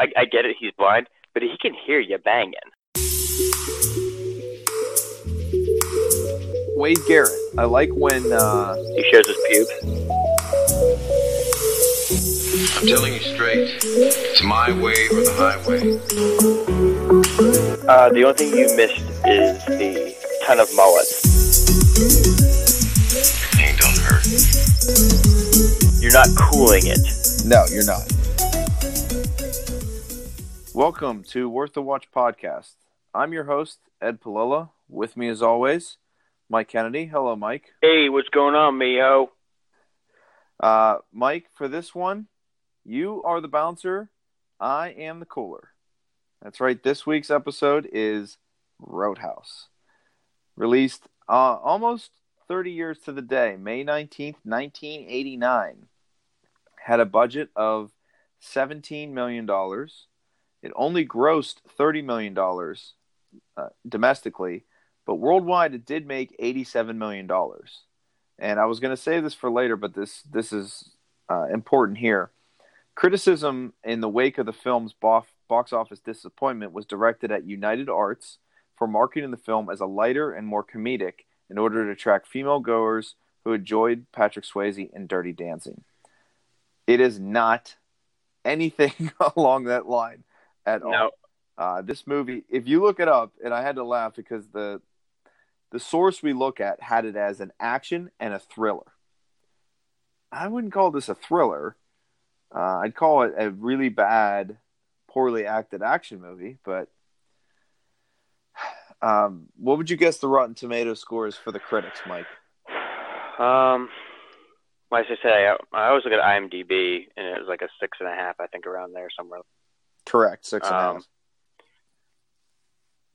I, I get it, he's blind, but he can hear you banging. Wade Garrett. I like when uh, He shows his pubes. I'm telling you straight. It's my way or the highway. Uh, the only thing you missed is the ton of mullets. Ain't don't hurt. You're not cooling it. No, you're not. Welcome to Worth the Watch podcast. I'm your host, Ed Palella. With me, as always, Mike Kennedy. Hello, Mike. Hey, what's going on, Miho? Uh, Mike, for this one, you are the bouncer. I am the cooler. That's right. This week's episode is Roadhouse. Released uh, almost 30 years to the day, May 19th, 1989. Had a budget of $17 million. It only grossed $30 million uh, domestically, but worldwide it did make $87 million. And I was going to say this for later, but this, this is uh, important here. Criticism in the wake of the film's box, box office disappointment was directed at United Arts for marketing the film as a lighter and more comedic in order to attract female goers who enjoyed Patrick Swayze in Dirty Dancing. It is not anything along that line at all. No. Uh, this movie, if you look it up, and I had to laugh because the the source we look at had it as an action and a thriller. I wouldn't call this a thriller. Uh, I'd call it a really bad, poorly acted action movie. But um, what would you guess the Rotten Tomato score is for the critics, Mike? Um, like I say, I, I always look at IMDb, and it was like a six and a half, I think, around there somewhere. Correct, six and a half. Um,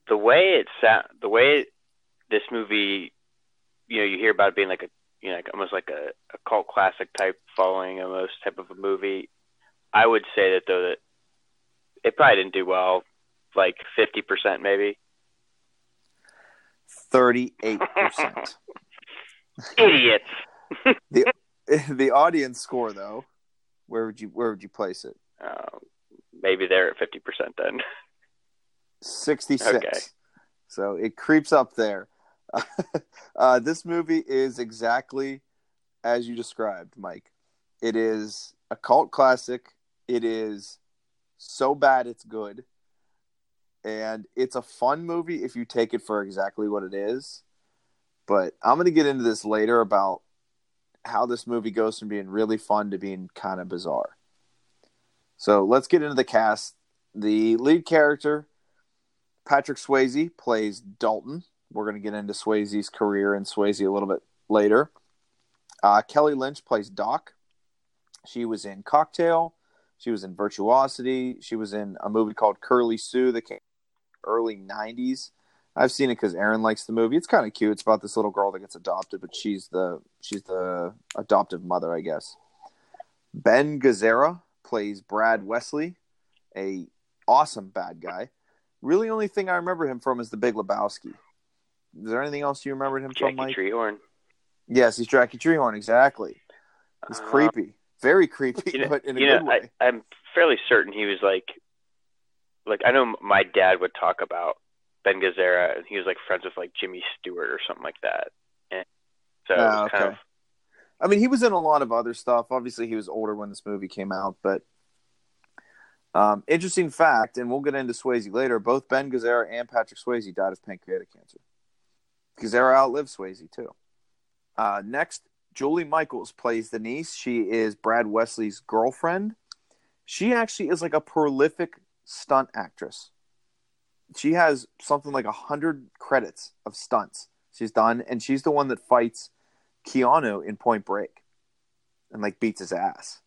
the way it sound, the way it, this movie, you know, you hear about it being like a, you know, like almost like a, a cult classic type following, almost type of a movie. I would say that though that it probably didn't do well, like fifty percent maybe. Thirty-eight percent. Idiots. The the audience score, though, where would you where would you place it? Uh, maybe they're at fifty percent then. 66. Okay. So it creeps up there. uh, this movie is exactly as you described, Mike. It is a cult classic. It is so bad it's good. And it's a fun movie if you take it for exactly what it is. But I'm going to get into this later about how this movie goes from being really fun to being kind of bizarre. So let's get into the cast. The lead character Patrick Swayze plays Dalton. We're going to get into Swayze's career and Swayze a little bit later. Uh, Kelly Lynch plays Doc. She was in Cocktail. She was in Virtuosity. She was in a movie called Curly Sue that came early 90s. I've seen it because Aaron likes the movie. It's kind of cute. It's about this little girl that gets adopted, but she's the she's the adoptive mother, I guess. Ben Gazzara plays Brad Wesley, a awesome bad guy. Really, only thing I remember him from is The Big Lebowski. Is there anything else you remembered him Jackie from, Mike? Treehorn. Yes, he's Jackie Treehorn. Exactly. He's Uh, creepy, very creepy, You know, but in a good know way. I, I'm fairly certain he was like, like I know my dad would talk about Ben Gazzara, and he was like friends with like Jimmy Stewart or something like that. And so it Ah, kind okay. of I mean, he was in a lot of other stuff. Obviously, he was older when this movie came out, but um, interesting fact, and we'll get into Swayze later. Both Ben Gazzara and Patrick Swayze died of pancreatic cancer. Gazzara outlived Swayze too. Uh, next, Julie Michaels plays the niece. She is Brad Wesley's girlfriend. She actually is like a prolific stunt actress. She has something like a hundred credits of stunts she's done, and she's the one that fights Keanu in Point Break and like beats his ass.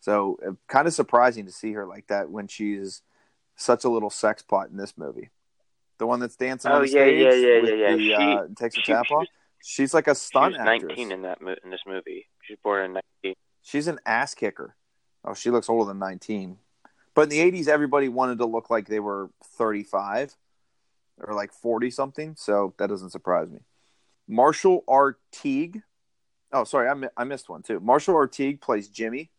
So uh, kind of surprising to see her like that when she's such a little sex pot in this movie. The one that's dancing Oh, on the yeah, stage yeah, yeah, yeah, yeah. She- uh, takes she- tap she off. She's like a she stunt was actress. 19 in that mo- in this movie. She was born in 19. She's an ass kicker. Oh, she looks older than 19. But in the 80s, everybody wanted to look like they were 35 or like 40 something. So that doesn't surprise me. Marshall R. Teague. Oh, sorry, I, mi- I missed one too. Marshall R. Teague plays Jimmy.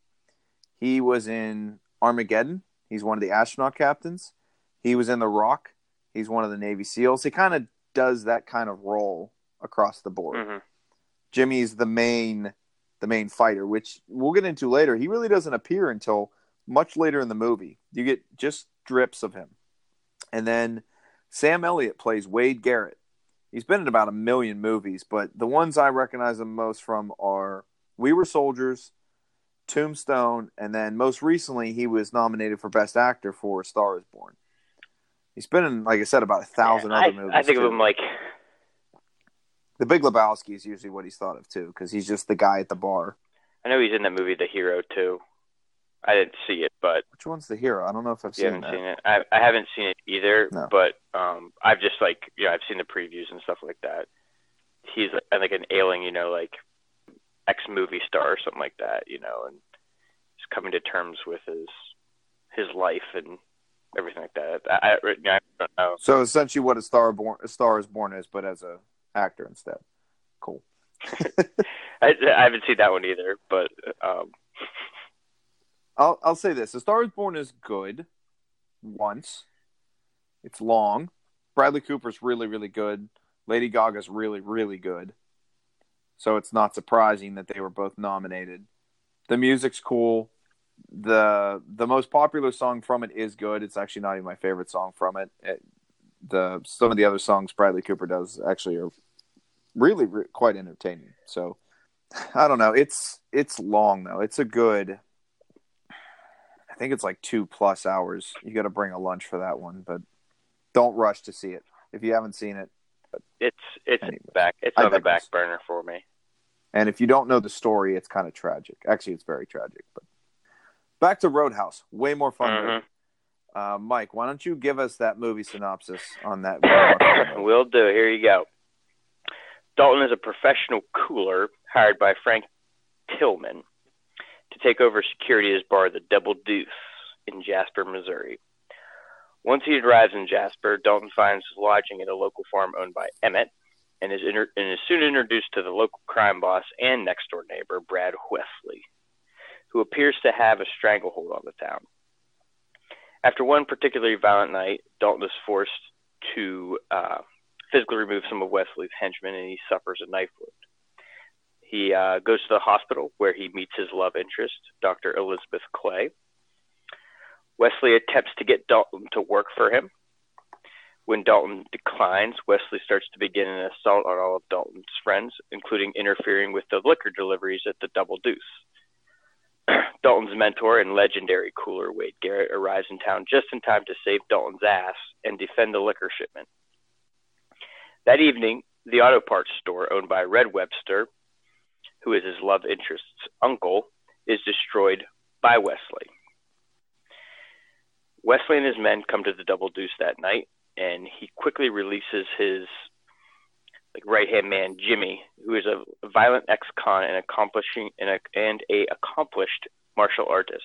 He was in Armageddon. He's one of the astronaut captains. He was in The Rock. He's one of the Navy SEALs. He kind of does that kind of role across the board. hmm Jimmy's the main the main fighter, which we'll get into later. He really doesn't appear until much later in the movie. You get just drips of him. And then Sam Elliott plays Wade Garrett. He's been in about a million movies, but the ones I recognize him most from are We Were Soldiers, Tombstone, and then most recently he was nominated for Best Actor for Star Is Born. He's been in, like I said, about a thousand I, other movies. I think too. of him like The Big Lebowski is usually what he's thought of too, because he's just the guy at the bar. I know he's in that movie The Hero too. I didn't see it, but Which one's the hero? I don't know if I've you seen haven't that. seen it. I I haven't seen it either, No. but um I've just like you know, I've seen the previews and stuff like that. He's like, like an ailing, you know, like ex movie star or something like that, you know, and he's coming to terms with his his life and everything like that. I, I, I don't know. So essentially, what a star born, a star is born is, but as a actor instead. Cool. I, I haven't seen that one either, but um I'll I'll say this: A Star is Born is good. Once, it's long. Bradley Cooper's really really good. Lady Gaga's really really good. So it's not surprising that they were both nominated. The music's cool. the The most popular song from it is good. It's actually not even my favorite song from it. it the some of the other songs Bradley Cooper does actually are really, re quite entertaining. So I don't know. It's it's long though. It's a good. I think it's like two plus hours. You got to bring a lunch for that one, but don't rush to see it if you haven't seen it. it's it's Anyway, back it's I on the back burner for me. And if you don't know the story, it's kind of tragic. Actually, it's very tragic. But back to Roadhouse, way more fun. Mhm. Uh, Mike, why don't you give us that movie synopsis on that? way more fun movie? Will do. Here you go. Dalton is a professional cooler hired by Frank Tillman to take over security at his bar, the Double Deuce, in Jasper, Missouri. Once he arrives in Jasper, Dalton finds his lodging at a local farm owned by Emmett and is, inter- and is soon introduced to the local crime boss and next door neighbor, Brad Wesley, who appears to have a stranglehold on the town. After one particularly violent night, Dalton is forced to uh, physically remove some of Wesley's henchmen and he suffers a knife wound. He uh, goes to the hospital where he meets his love interest, Dr. Elizabeth Clay. Wesley attempts to get Dalton to work for him. When Dalton declines, Wesley starts to begin an assault on all of Dalton's friends, including interfering with the liquor deliveries at the Double Deuce. Dalton's mentor and legendary cooler Wade Garrett arrives in town just in time to save Dalton's ass and defend the liquor shipment. That evening, the auto parts store owned by Red Webster, who is his love interest's uncle, is destroyed by Wesley. Wesley and his men come to the Double Deuce that night, and he quickly releases his like right hand man Jimmy, who is a violent ex-con and accomplishing and a, and a accomplished martial artist,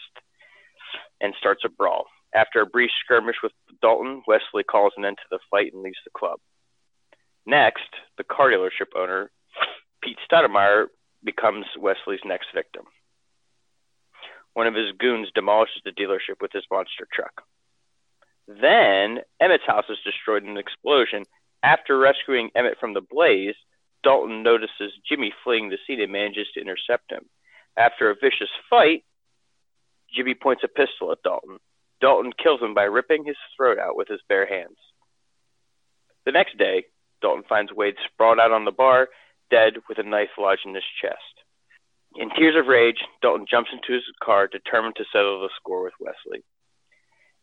and starts a brawl. After a brief skirmish with Dalton, Wesley calls an end to the fight and leaves the club. Next, the car dealership owner, Pete Stoudemire, becomes Wesley's next victim. One of his goons demolishes the dealership with his monster truck. Then, Emmett's house is destroyed in an explosion. After rescuing Emmett from the blaze, Dalton notices Jimmy fleeing the scene and manages to intercept him. After a vicious fight, Jimmy points a pistol at Dalton. Dalton kills him by ripping his throat out with his bare hands. The next day, Dalton finds Wade sprawled out on the bar, dead with a knife lodged in his chest. In tears of rage, Dalton jumps into his car, determined to settle the score with Wesley.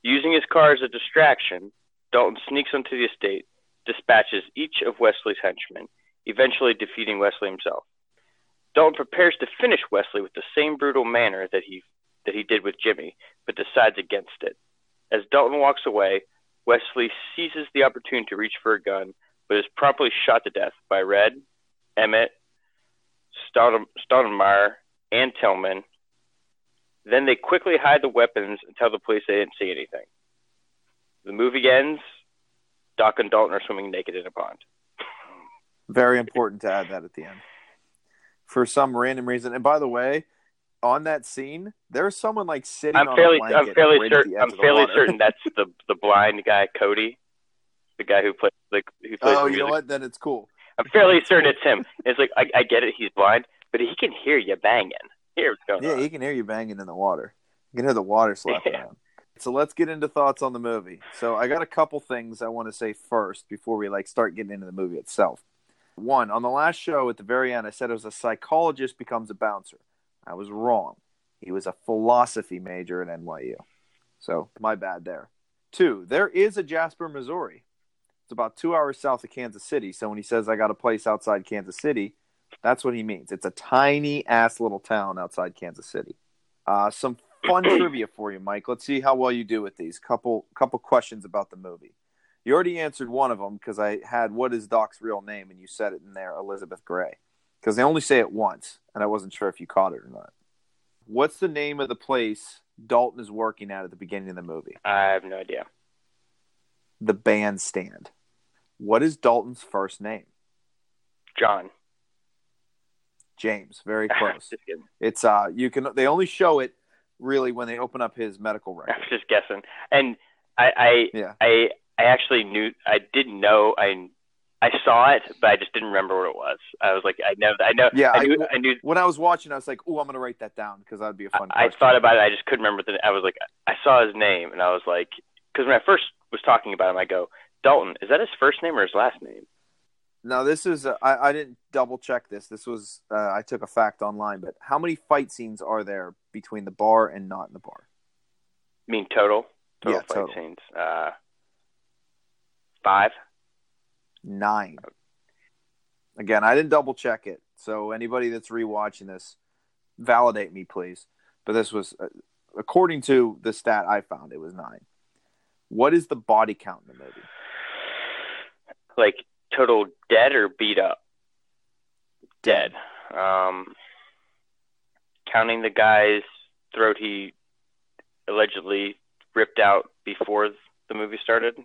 Using his car as a distraction, Dalton sneaks onto the estate, dispatches each of Wesley's henchmen, eventually defeating Wesley himself. Dalton prepares to finish Wesley with the same brutal manner that he that he did with Jimmy, but decides against it. As Dalton walks away, Wesley seizes the opportunity to reach for a gun, but is promptly shot to death by Red, Emmett, Staudenmeyer, and Tillman. Then they quickly hide the weapons and tell the police they didn't see anything. The movie ends. Doc and Dalton are swimming naked in a pond. Very important to add that at the end. For some random reason, and by the way, on that scene, there's someone like sitting I'm on fairly, I'm fairly certain, I'm fairly certain that's the the blind guy, Cody, the guy who plays like who plays oh, you know what? Then it's cool. I'm fairly certain it's him. It's like I, I get it, he's blind, but he can hear you banging. What's going Yeah, on. he can hear you banging in the water. You can hear the water slapping Yeah. around. So let's get into thoughts on the movie. So I got a couple things I want to say first before we like start getting into the movie itself. One, on the last show at the very end, I said it was a psychologist becomes a bouncer. I was wrong. He was a philosophy major at NYU. So my bad there. Two, there is a Jasper, Missouri. It's about two hours south of Kansas City. So when he says I got a place outside Kansas City, that's what he means. It's a tiny ass little town outside Kansas City. Uh, some fun trivia for you, Mike. Let's see how well you do with these. Couple couple questions about the movie. You already answered one of them because I had what is Doc's real name, and you said it in there, Elizabeth Gray. Because they only say it once, and I wasn't sure if you caught it or not. What's the name of the place Dalton is working at at the beginning of the movie? I have no idea. The bandstand. What is Dalton's first name? John. James. Very close. it's uh, you can. They only show it really when they open up his medical record. I was just guessing. And I, I, Yeah. I, I actually knew. I didn't know. I, I saw it, but I just didn't remember what it was. I was like, I know. I know. Yeah, I I- knew. I, knew. When I was watching, I was like, "Oh, I'm gonna write that down because that'd be a fun." I, I thought about it. I just couldn't remember the. I was like, I saw his name, and I was like, because when I first was talking about him, I go, Dalton. Is that his first name or his last name? No, this is uh, I, I didn't double check this. This was uh, I took a fact online, but how many fight scenes are there between the bar and not in the bar? I mean, total. Total Yeah, fight total. scenes. Uh, five. Nine. Again, I didn't double check it, so anybody that's rewatching this, validate me, please. But this was, uh, according to the stat I found, it was nine. What is the body count in the movie? Like total dead or beat up? Dead. Um, counting the guy's throat he allegedly ripped out before the movie started.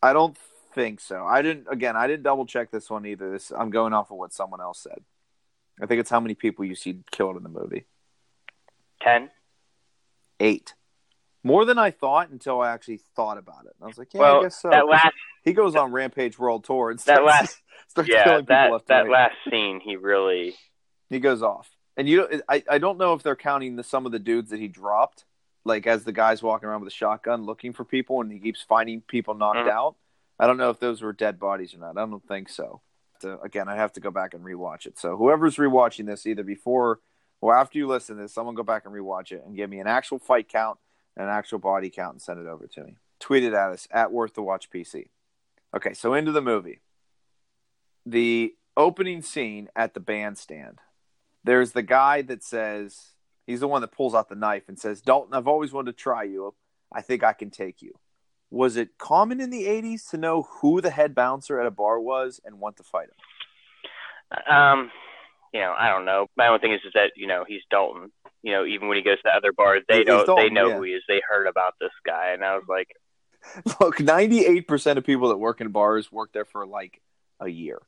I don't think so. I didn't. Again, I didn't double check this one either. This I'm going off of what someone else said. I think it's how many people you see killed in the movie. Ten. Eight. More than I thought until I actually thought about it. I was like, yeah, well, I guess so. that last he goes on Rampage World Tour and That starts, last- starts yeah killing people that left that last scene he really he goes off. And you, I, I don't know if they're counting the, some of the dudes that he dropped, like as the guys walking around with a shotgun looking for people, and he keeps finding people knocked Mhm. out. I don't know if those were dead bodies or not. I don't think so. So, again, I have to go back and rewatch it. So whoever's rewatching this, either before or after you listen to this, someone go back and rewatch it and give me an actual fight count an actual body count and send it over to me. Tweet it at us at Worth the Watch PC. Okay, so into the movie. The opening scene at the bandstand. There's the guy that says he's the one that pulls out the knife and says, "Dalton, I've always wanted to try you. I think I can take you." Was it common in the '80s to know who the head bouncer at a bar was and want to fight him? um you know I don't know. My only thing is is that you know he's Dalton. You know even when he goes to other bars, they know they know yeah. who he is. They heard about this guy, and I was like, Look, 98% of people that work in bars work there for like a year,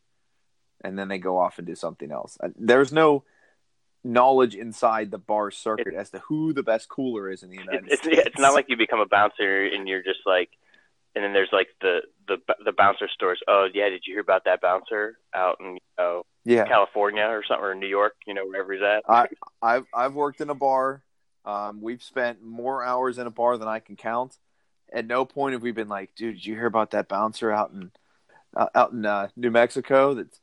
and then they go off and do something else. Uh, There's no knowledge inside the bar circuit as to who the best cooler is in the United it's, States. it's not like you become a bouncer and you're just like, and then there's like the the the bouncer stores. Oh yeah, did you hear about that bouncer out in you know, yeah. California or something or New York? You know wherever he's at. I, I've I've worked in a bar. Um, we've spent more hours in a bar than I can count. At no point have we been like, dude, did you hear about that bouncer out in uh, out in uh, New Mexico that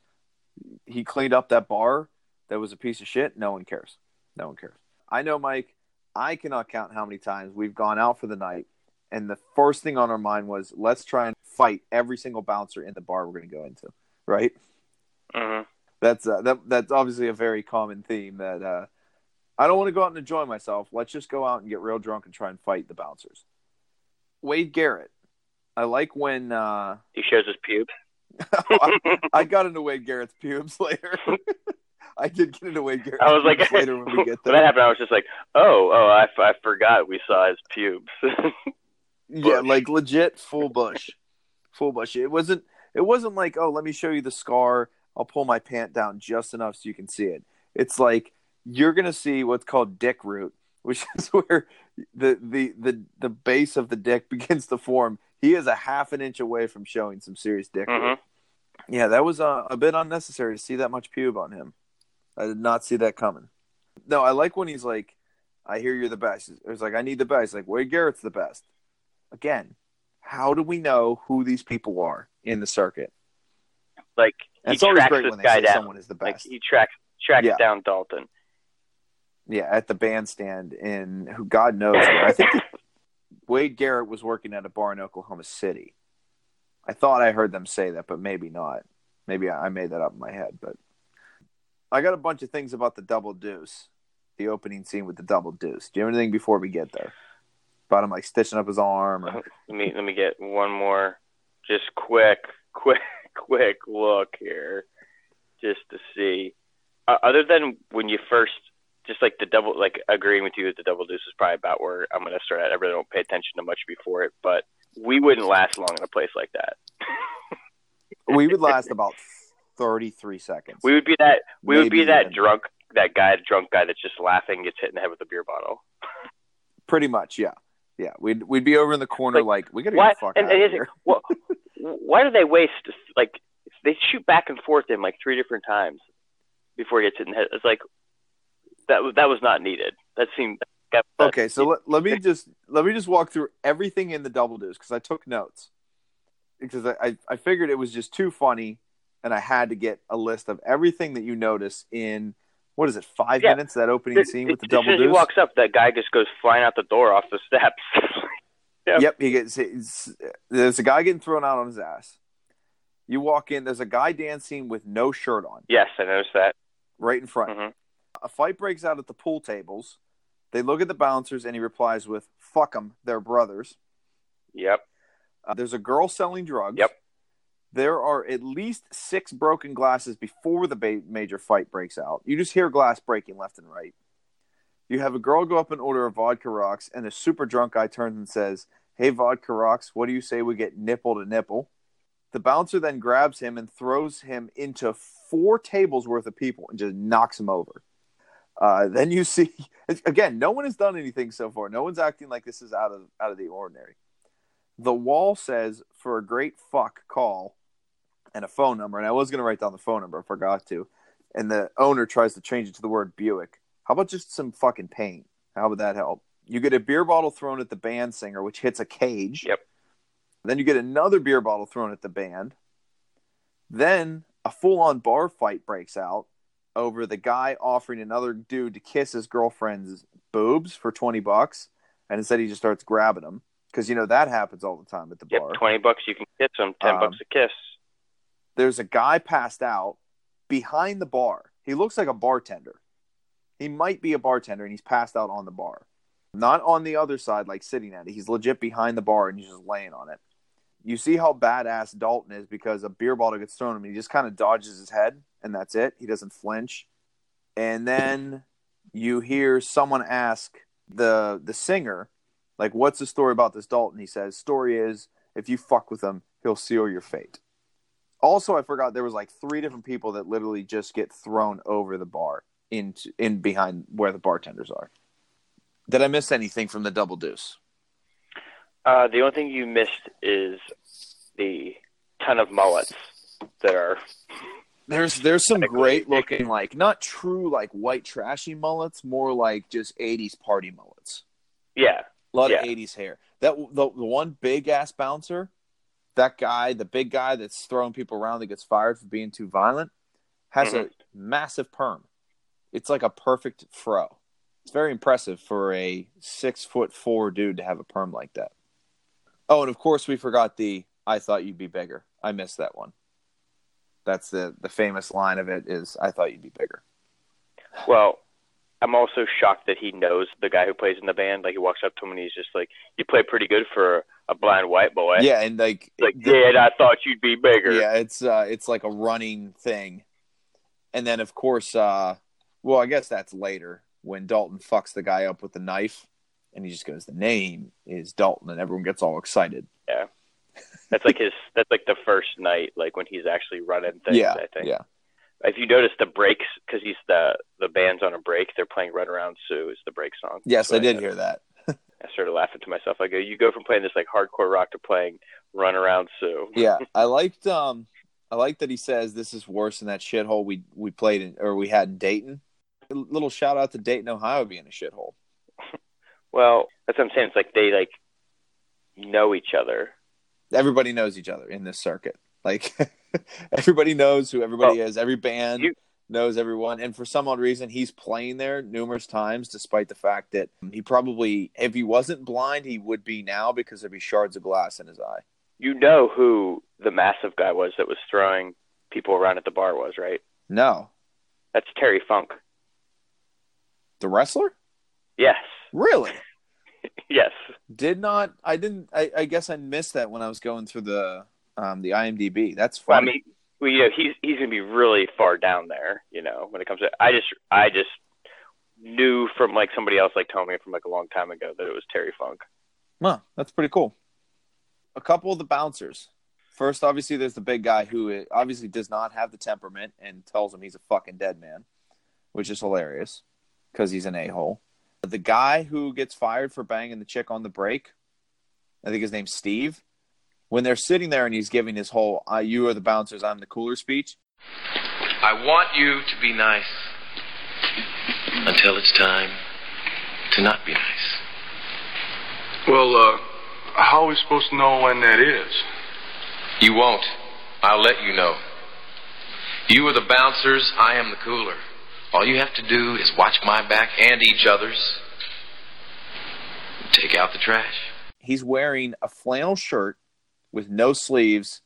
he cleaned up that bar that was a piece of shit? No one cares. No one cares. I know, Mike. I cannot count how many times we've gone out for the night, and the first thing on our mind was, let's try and fight every single bouncer in the bar we're going to go into. Right? hmm that's uh, that that's obviously a very common theme that uh, I don't want to go out and enjoy myself. Let's just go out and get real drunk and try and fight the bouncers. Wade Garrett. I like when uh, He shows his pubes. I, I got into Wade Garrett's pubes later. I did get into Wade Garrett. I was like, later when we get when that happened, I was just like, oh, oh, I, I forgot we saw his pubes. Yeah, like legit full bush, full bush. It wasn't. It wasn't like, oh, let me show you the scar. I'll pull my pant down just enough so you can see it. It's like you're gonna see what's called dick root, which is where the the the the base of the dick begins to form. He is a half an inch away from showing some serious dick root. Mhm. Yeah, that was uh, a bit unnecessary to see that much pube on him. I did not see that coming. No, I like when he's like, "I hear you're the best." It's like, "I need the best." Like Wade Garrett's the best. Again, how do we know who these people are in the circuit? Like he it's always tracks great this when guy down. someone is the Like he tracks tracks Yeah. down Dalton. yeah, at the bandstand in who God knows. where. I think Wade Garrett was working at a bar in Oklahoma City. I thought I heard them say that, but maybe not. Maybe I I made that up in my head. But I got a bunch of things about the double deuce, the opening scene with the double deuce. Do you have anything before we get there? About him like stitching up his arm, or Let me let me get one more, just quick, quick, quick look here, just to see. Uh, other than when you first, just like the double, like agreeing with you that the double deuce is probably about where I'm gonna start at. I really don't pay attention to much before it, but we wouldn't last long in a place like that. we would last about thirty-three seconds. We would be that. We would be that even. drunk, that guy, drunk guy that's just laughing, gets hit in the head with a beer bottle. Pretty much, yeah, yeah. We'd we'd be over in the corner, like, Like, we gotta Why? get the fuck And, out and of here. the- well, why do they waste like they shoot back and forth in like three different times before he gets hit in the head? It's like that. was- That was not needed. That seemed. That, Okay, so let, let me just let me just walk through everything in the double deuce because I took notes because I, I I figured it was just too funny and I had to get a list of everything that you notice in what is it five Yeah. minutes that opening scene with the double as he walks up, that guy just goes flying out the door off the steps. Yep. Yep, he gets there's a guy getting thrown out on his ass. You walk in, there's a guy dancing with no shirt on yes, I noticed that. right in front. hmm A fight breaks out at the pool tables. They look at the bouncers and he replies with "Fuck them, they're brothers." Yep. Uh, there's a girl selling drugs. Yep. There are at least six broken glasses before the ba- major fight breaks out. You just hear glass breaking left and right. You have a girl go up and order a vodka rocks, and a super drunk guy turns and says, Hey, vodka rocks, what do you say we get nipple to nipple? The bouncer then grabs him and throws him into four tables worth of people and just knocks him over. Uh, then you see, again, no one has done anything so far. No one's acting like this is out of out of the ordinary. The wall says for a great fuck call and a phone number. And I was going to write down the phone number, I forgot to. And the owner tries to change it to the word Buick. How about just some fucking paint? How would that help? You get a beer bottle thrown at the band singer, which hits a cage. Yep. Then you get another beer bottle thrown at the band. Then a full on bar fight breaks out over the guy offering another dude to kiss his girlfriend's boobs for 20 bucks. And instead, he just starts grabbing them. Because, you know, that happens all the time at the Yep. bar. Twenty bucks you can kiss him. Ten Um, bucks a kiss. there's a guy passed out behind the bar. He looks like a bartender. He might be a bartender and he's passed out on the bar. Not on the other side, like sitting at it. He's legit behind the bar and he's just laying on it. You see how badass Dalton is because a beer bottle gets thrown at him. He just kind of dodges his head and that's it. He doesn't flinch. And then you hear someone ask the the singer, like, what's the story about this Dalton? He says, story is if you fuck with him, he'll seal your fate. Also, I forgot there was like three different people that literally just get thrown over the bar into in behind where the bartenders are. Did I miss anything from the double deuce? Uh, the only thing you missed is the ton of mullets that are. There's there's some great looking like not true like white trashy mullets, more like just 80s party mullets. Yeah. A lot Yeah. of 80s hair. That the, the one big ass bouncer, that guy, the big guy that's throwing people around that gets fired for being too violent, has a massive perm. It's like a perfect fro. It's very impressive for a six foot four dude to have a perm like that. Oh, and of course we forgot the "I thought you'd be bigger." I missed that one. That's the the famous line of it is "I thought you'd be bigger." Well, I'm also shocked that he knows the guy who plays in the band. Like he walks up to him and he's just like, "You play pretty good for a blind white boy." Yeah, and like, Like, the- yeah, and I thought you'd be bigger. Yeah, it's uh it's like a running thing. And then of course uh well, I guess that's later when Dalton fucks the guy up with the knife and he just goes, The name is Dalton and everyone gets all excited. Yeah, that's like his. That's like the first night, like when he's actually running things. yeah. I think. Yeah. If you notice the breaks, because he's the the band's on a break, they're playing "Run Around Sue" is the break song. Yes, I what did hear that. I started laughing to myself. I go, "You go from playing this like hardcore rock to playing "Run Around Sue." Yeah, I liked um, I liked that he says this is worse than that shithole we we played in or we had in Dayton. A little shout out to Dayton, Ohio, being a shithole. Well, that's what I'm saying. It's like they like know each other. Everybody knows each other in this circuit. Like everybody knows who everybody is. Every band you- knows everyone, and for some odd reason, he's playing there numerous times, despite the fact that he probably, if he wasn't blind, he would be now because there'd be shards of glass in his eye. You know who the massive guy was that was throwing people around at the bar was, right? No, That's Terry Funk. The wrestler. Yes, Really? yes. Did not. I didn't. I, I guess I missed that when I was going through the um the IMDb. That's Well, I funny. mean, well, you know, he's he's gonna be really far down there. You know, when it comes to, I just I just knew from like somebody else like told me from like a long time ago that it was Terry Funk. Huh, that's pretty cool. A couple of the bouncers. First, obviously, there's the big guy who obviously does not have the temperament and tells him he's a fucking dead man, which is hilarious because he's an a hole. The guy who gets fired for banging the chick on the break, I think his name's Steve. When they're sitting there and he's giving his whole uh, "You are the bouncers, I'm the cooler" speech, I want you to be nice until it's time to not be nice. Well, uh, how are we supposed to know when that is? You won't. I'll let you know. You are the bouncers, I am the cooler. All you have to do is watch my back and each other's. Take out the trash. he's wearing a flannel shirt with no sleeves,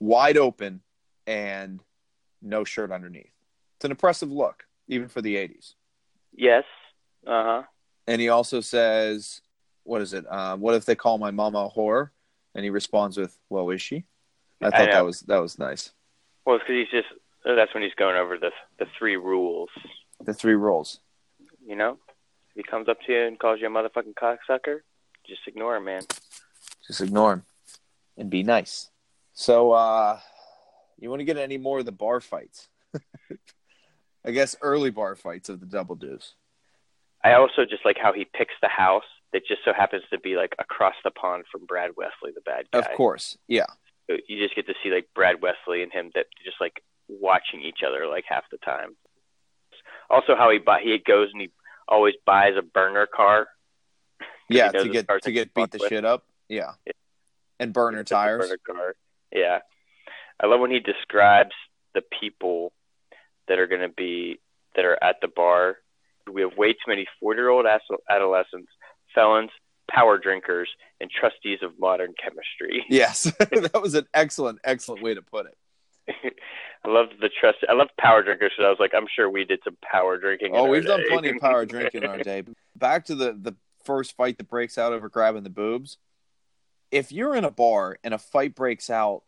wide open, and no shirt underneath. It's an impressive look, even for the 80s. Yes. Uh huh. And he also says, What is it? Um, what if they call my mama a whore? And he responds with, Well, is she? I I thought know. that was that was nice. Well, it's because he's just that's when he's going over the the three rules. The three rules. You know, if he comes up to you and calls you a motherfucking cocksucker, just ignore him, man. Just ignore him and be nice. So, uh, you want to get any more of the bar fights? I guess early bar fights of the Double Deuce. I also just like how he picks the house that just so happens to be like across the pond from Brad Wesley, the bad guy. Of course, yeah. You just get to see like Brad Wesley and him that just like watching each other like half the time. Also, how he buy he goes and he always buys a burner car. Yeah, to get to get beat the with. shit up. Yeah. Yeah. And burner It's tires. burner car. Yeah, I love when he describes the people that are going to be that are at the bar. We have way too many forty-year-old adolescents, felons, power drinkers, and trustees of modern chemistry. Yes. that was an excellent, excellent way to put it. I love the trust. I love power drinkers. So I was like, I'm sure we did some power drinking. Oh, we've done day. plenty of power drinking in our day. Back to the the first fight that breaks out over grabbing the boobs. If you're in a bar and a fight breaks out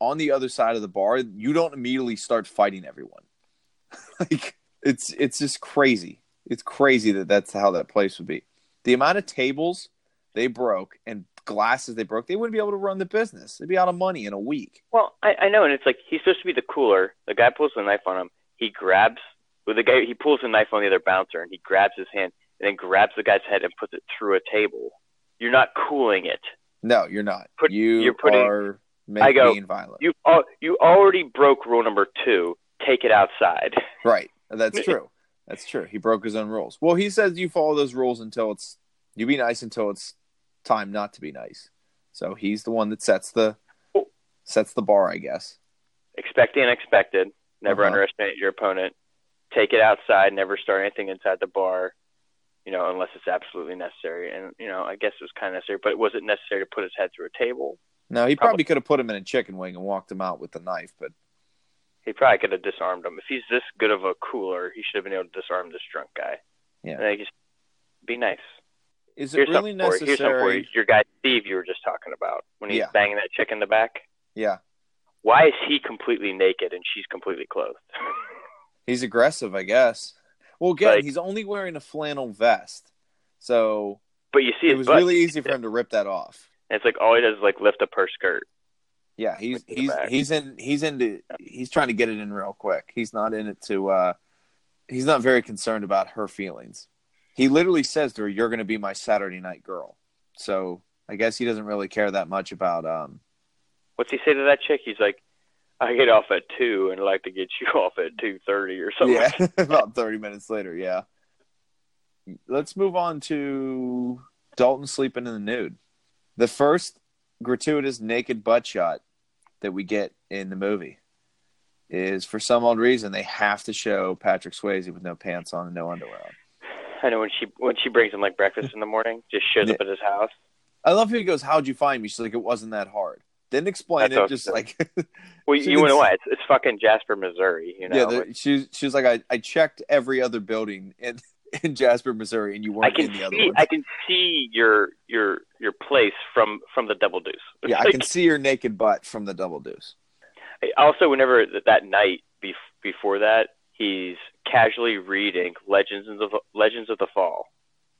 on the other side of the bar, you don't immediately start fighting everyone. like it's it's just crazy. It's crazy that that's how that place would be. The amount of tables they broke and glasses they broke, they wouldn't be able to run the business. They'd be out of money in a week. Well, I, I know, and it's like he's supposed to be the cooler. The guy pulls the knife on him. He grabs well, the guy. He pulls the knife on the other bouncer, and he grabs his hand, and then grabs the guy's head and puts it through a table. You're not cooling it. No, you're not. Put- you you're putting- are I making go, violent. You al- you already broke rule number two. Take it outside. Right. That's true. That's true. He broke his own rules. Well, he says you follow those rules until it's you be nice until it's time not to be nice. So he's the one that sets the sets the bar, I guess. Expect the unexpected. Never Uh-huh. underestimate your opponent. Take it outside. Never start anything inside the bar. You know, unless it's absolutely necessary. And you know, I guess it was kind of necessary, but was it necessary to put his head through a table? No, he Probably. probably could have put him in a chicken wing and walked him out with the knife, but He probably could have disarmed him. If he's this good of a cooler, he should have been able to disarm this drunk guy. Yeah. And I just be nice. Is it Here's really you. Here's for you. necessary? Your guy Steve, you were just talking about when he's Yeah. banging that chick in the back. Yeah. Why is he completely naked and she's completely clothed? He's aggressive, I guess. Well, again, Like- he's only wearing a flannel vest. So but you see it was butt. really easy for him to rip that off. And it's like all he does is like lift up her skirt. Yeah, he's he's back. he's in he's into he's trying to get it in real quick. He's not in it to uh he's not very concerned about her feelings. He literally says to her, You're gonna be my Saturday night girl. So I guess he doesn't really care that much about um What's he say to that chick? He's like, I get off at two and I'd like to get you off at two thirty or something. Yeah, about thirty minutes later, yeah. Let's move on to Dalton sleeping in the nude. The first gratuitous naked butt shot that we get in the movie is for some odd reason they have to show Patrick Swayze with no pants on and no underwear on. I know when she when she brings him like breakfast in the morning, just shows up at his house. I love how he goes, "How'd you find me?" She's like, "It wasn't that hard." Didn't explain That's it, just like Well, you know what? It's, it's fucking Jasper, Missouri. You know, yeah. The, she she was like, "I I checked every other building in in Jasper, Missouri, and you weren't I can in the other see. I can see your your your place from from the Double Deuce. yeah, I can see your naked butt from the double deuce. Also, whenever that night bef- before that, he's casually reading Legends of the Legends of the Fall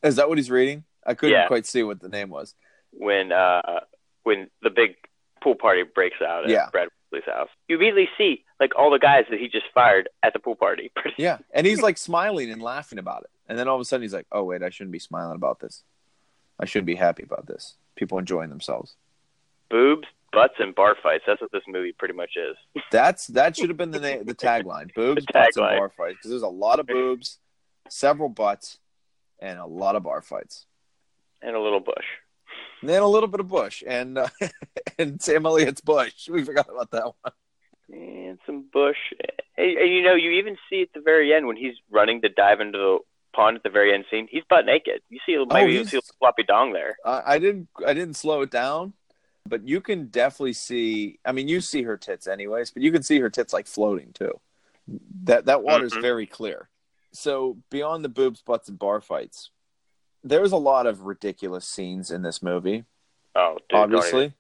Is that what he's reading? I couldn't Yeah. quite see what the name was. when uh when the big pool party breaks out at Yeah. Brad Wesley's house. You immediately see like all the guys that he just fired at the pool party. Yeah, and he's like smiling and laughing about it, and then all of a sudden he's like, "Oh wait, I shouldn't be smiling about this. I shouldn't be happy about this. People enjoying themselves." Boobs, butts, and bar fights. That's what this movie pretty much is. That's that should have been the name, the tagline: boobs, The butts, and tagline. bar fights. Because there's a lot of boobs, several butts, and a lot of bar fights. And a little bush. And then a little bit of Bush and uh, and Sam Elliott's Bush. We forgot about that one. and some bush. And, and you know, you even see at the very end when he's running to dive into the pond at the very end scene, he's butt naked. You see, maybe you see a floppy dong there. Uh, I didn't I didn't slow it down, but you can definitely see. I mean, you see her tits anyways, but you can see her tits like floating too. That that water's Mhm. very clear. So beyond the boobs, butts, and bar fights, there's a lot of ridiculous scenes in this movie. Oh, dude, obviously,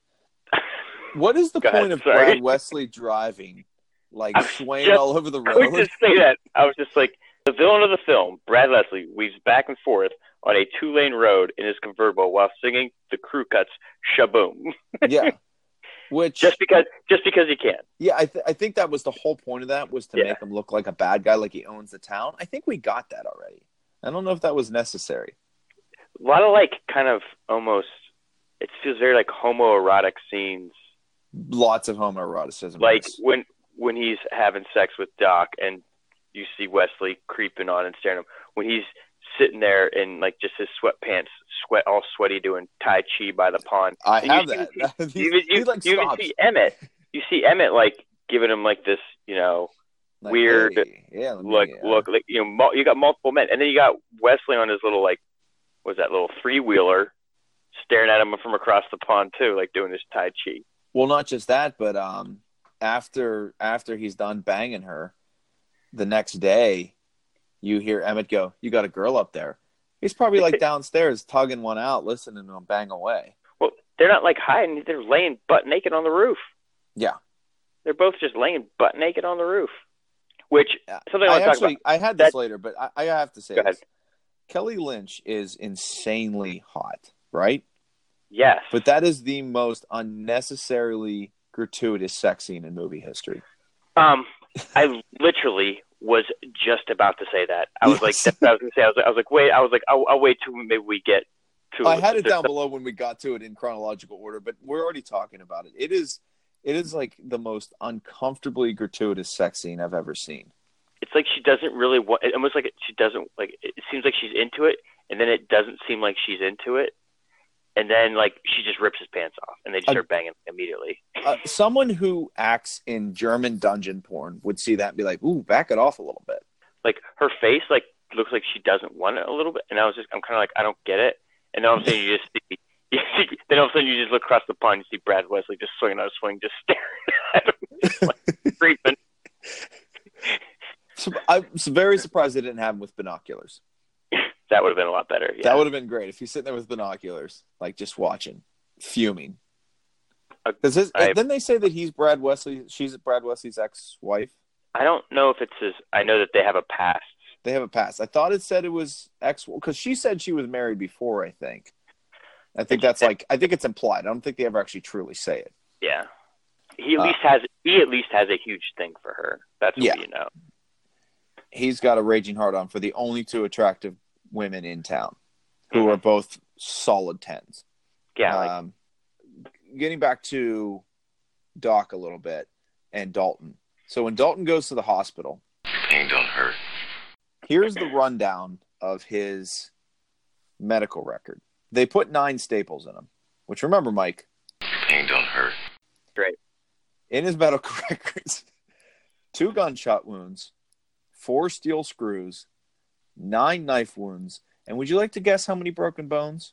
what is the Go point ahead, of sorry. Brad Wesley driving, like swaying just all over the even- I would road? just say that. I was just like, the villain of the film, Brad Leslie, weaves back and forth on a two lane road in his convertible while singing the crew cuts Sh-Boom. yeah, which just because just because he can. Yeah, I, th- I think that was the whole point of that was to Yeah. make him look like a bad guy, like he owns the town. I think we got that already. I don't know if that was necessary. A lot of like kind of almost it feels very like homoerotic scenes Lots of homoeroticism. like yes. when when he's having sex with Doc and you see Wesley creeping on and staring at him when he's sitting there in like just his sweatpants, sweat all sweaty, doing tai chi by the pond. I and have you that. he, You he, you, like you even see Emmett. You see Emmett like giving him like this, you know, Like, weird hey, yeah, me, look, uh, look, like, you know, you got multiple men, and then you got Wesley on his little like, was that little three wheeler, staring at him from across the pond too, like doing his tai chi. Well, not just that, but um, after after he's done banging her, the next day, you hear Emmett go, "You got a girl up there." He's probably like downstairs tugging one out, listening to him bang away. Well, they're not like hiding; they're laying butt naked on the roof. Yeah. They're both just laying butt naked on the roof. Which something I I want to talk actually. I had this That- later, but I, I have to say Go ahead. Kelly Lynch is insanely hot, right? Yes, But that is the most unnecessarily gratuitous sex scene in movie history. um, I literally was just about to say that. I was like, that's what I was gonna say. I was like, I was like, wait, I was like, I'll, I'll wait till maybe we get to. I had it down below when we got to it in chronological order, but we're already talking about it. It is it is like the most uncomfortably gratuitous sex scene I've ever seen. it's like she doesn't really want it almost like it- she doesn't like it seems like she's into it and then it doesn't seem like she's into it and then like she just rips his pants off and they just start banging immediately Uh, someone who acts in German dungeon porn would see that and be like, "Ooh, back it off a little bit." like her face like looks like she doesn't want it a little bit and i was just i'm kind of like i don't get it and then all of a sudden you just see you see, then all of a sudden you just look across the pond you see brad wesley just swinging on a swing just staring at him like So I'm very surprised they didn't have him with binoculars. That would have been a lot better yeah That would have been great if he's sitting there with binoculars, like just watching, fuming. Uh, his, I- then they say that he's Brad Wesley? She's Brad Wesley's ex-wife. i don't know if it's his i know that they have a past They have a past. I thought it said it was ex because she said she was married before. I think. I think that's like I think it's implied. I don't think they ever actually truly say it. yeah He at Uh, least has he at least has a huge thing for her. That's what Yeah. you know. He's got a raging hard on for the only two attractive women in town, who Mhm. are both solid tens. Yeah, like, um, getting back to Doc a little bit and Dalton. So when Dalton goes to the hospital, Pain don't hurt. here's the rundown of his medical record. They put nine staples in him, which remember, Mike, Pain don't hurt. Great. In his medical records, two gunshot wounds, four steel screws, nine knife wounds, and would you like to guess how many broken bones?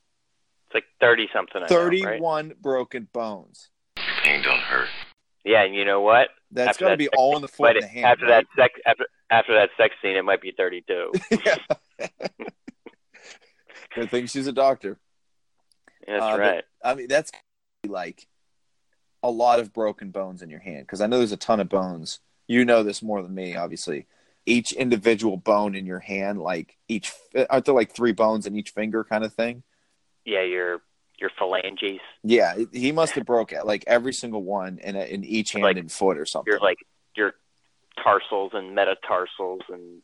it's like thirty something. I know, right? 31 broken bones. Pain don't hurt. Yeah, and you know what? That's After got to that be sex- all in the foot and the hand. after right? that sex after after that sex scene, it might be thirty-two. yeah. Good thing she's a doctor. That's Uh, but- right. I mean, that's like a lot of broken bones in your hand because I know there's a ton of bones. You know this more than me, obviously. Each individual bone in your hand, like each, uh, aren't there like three bones in each finger, kind of thing? Yeah, your your phalanges. Yeah, he must have broke it, like every single one in a, in each hand Like, and foot or something. Your like your tarsals and metatarsals and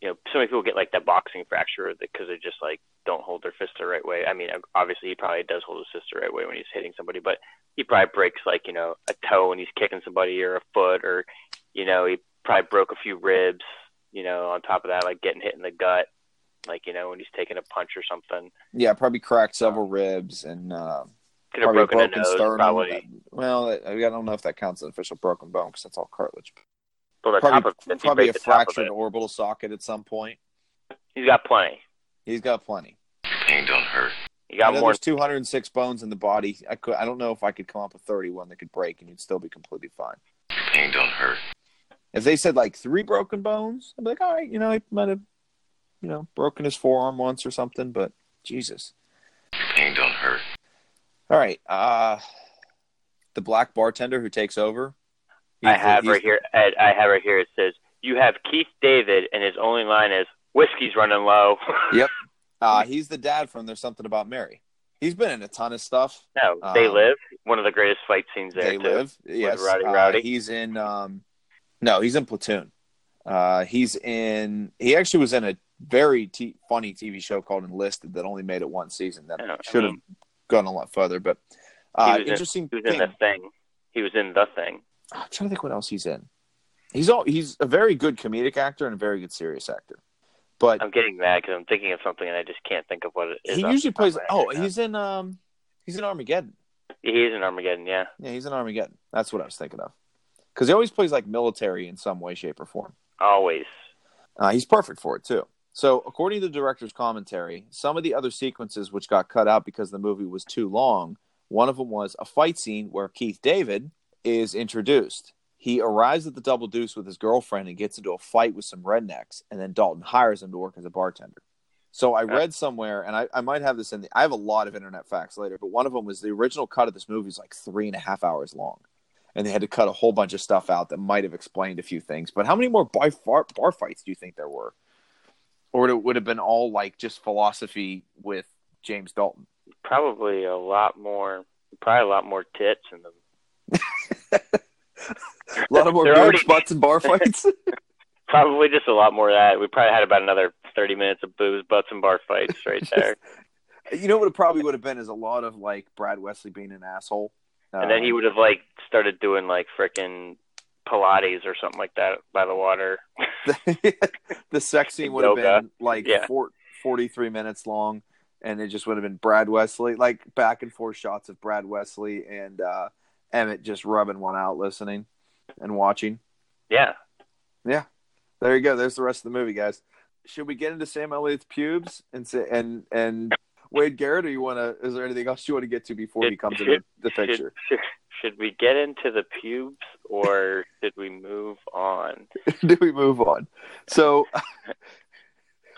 you know so many people get like that boxing fracture because they just like don't hold their fist the right way. I mean, obviously he probably does hold his fist the right way when he's hitting somebody, but he probably breaks like you know a toe when he's kicking somebody or a foot or you know he probably broke a few ribs. You know, on top of that, like getting hit in the gut, like you know when he's taking a punch or something. yeah, probably cracked several ribs and uh, Could have probably broken, broken a nose, sternum. probably. Well, I I don't know if that counts as an official broken bone because that's all cartilage. Well, Probably, top of probably a breaks top of fractured orbital socket at some point. He's got plenty. He's got plenty. Pain don't hurt. He I got know more. there's 206 bones in the body. I could. I don't know if I could come up with 31 that could break and you'd still be completely fine. Pain don't hurt. If they said like three broken bones, I'd be like, all right, you know, he might have, you know, broken his forearm once or something. But Jesus, Pain don't hurt. all right. Uh the black bartender who takes over. I have right here. Ed, I have right here. It says you have Keith David, and his only line is "Whiskey's running low." Yep. Uh, he's the dad from There's Something About Mary. He's been in a ton of stuff. no, they Um, live. One of the greatest fight scenes there they too. live. Yes, Rowdy Uh, he's in. Um, no, he's in Platoon. Uh, he's in. He actually was in a very t- funny TV show called Enlisted that only made it one season. That Yeah, should have mean- gone a lot further. But uh, was in- interesting He was thing. in the thing. He was in the thing. I'm trying to think what else he's in. He's all. He's a very good comedic actor and a very good serious actor. But I'm getting mad because I'm thinking of something and I just can't think of what it is. he usually plays. Oh, now. he's in. Um, he's in Armageddon. he is in Armageddon. Yeah, Yeah, he's in Armageddon. That's what I was thinking of. Because he always plays like military in some way, shape, or form. always. Uh, he's perfect for it too. So, according to the director's commentary, some of the other sequences which got cut out because the movie was too long, one of them was a fight scene where Keith David is introduced. He arrives at the Double Deuce with his girlfriend and gets into a fight with some rednecks, and then Dalton hires him to work as a bartender. So I read somewhere, and I, I might have this in the. I have a lot of internet facts later, but one of them was the original cut of this movie is like three and a half hours long, and they had to cut a whole bunch of stuff out that might have explained a few things. But how many more bar, bar, bar fights do you think there were, or it would have been all like just philosophy with James Dalton? Probably a lot more. Probably a lot more tits in them. A lot of more already- butts, and bar fights. Probably just a lot more of that. We probably had about another 30 minutes of booze, butts, and bar fights right there. you know what it probably would have been is a lot of like Brad Wesley being an asshole, and then he Um, would have like started doing like frickin' Pilates or something like that by the water. the sex scene would have been like Yeah. four, 43 minutes long and it just would have been brad wesley like back and forth shots of brad wesley and uh, emmett just rubbing one out listening and watching Yeah. yeah there you go there's the rest of the movie guys should we get into sam elliott's pubes and say and and wade garrett or you want to is there anything else you want to get to before he Should- comes into the picture? should, should we get into the pubes or should we move on? do we move on? So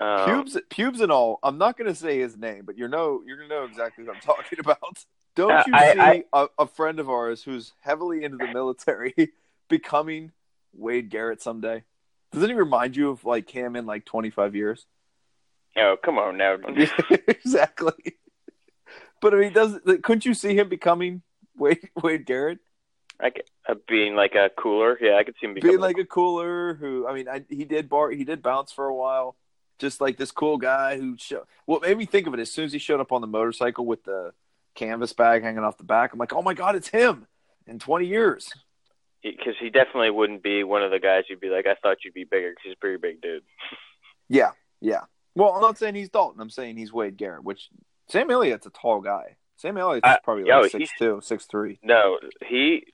Um, pubes pubes and all i'm not going to say his name but you know you're going to know exactly what i'm talking about. Don't Uh, you I- see I- a a friend of ours who's heavily into the military becoming wade garrett someday? Doesn't he remind you of like him in like 25 years Oh, come on now. exactly but i mean does like, couldn't you see him becoming wade wade garrett Like uh, being like a cooler. Yeah, I could see him being becoming like a cooler who I mean I, he did bar he did bounce for a while just like this cool guy who show what made me think of it as soon as he showed up on the motorcycle with the canvas bag hanging off the back I'm like oh my god it's him in 20 years because he definitely wouldn't be one of the guys you'd be like, I thought you'd be bigger because he's a pretty big dude. yeah yeah well I'm not saying he's Dalton I'm saying he's Wade Garrett which Sam Elliott's a tall guy Sam Elliott's probably yo, like six two six three No, he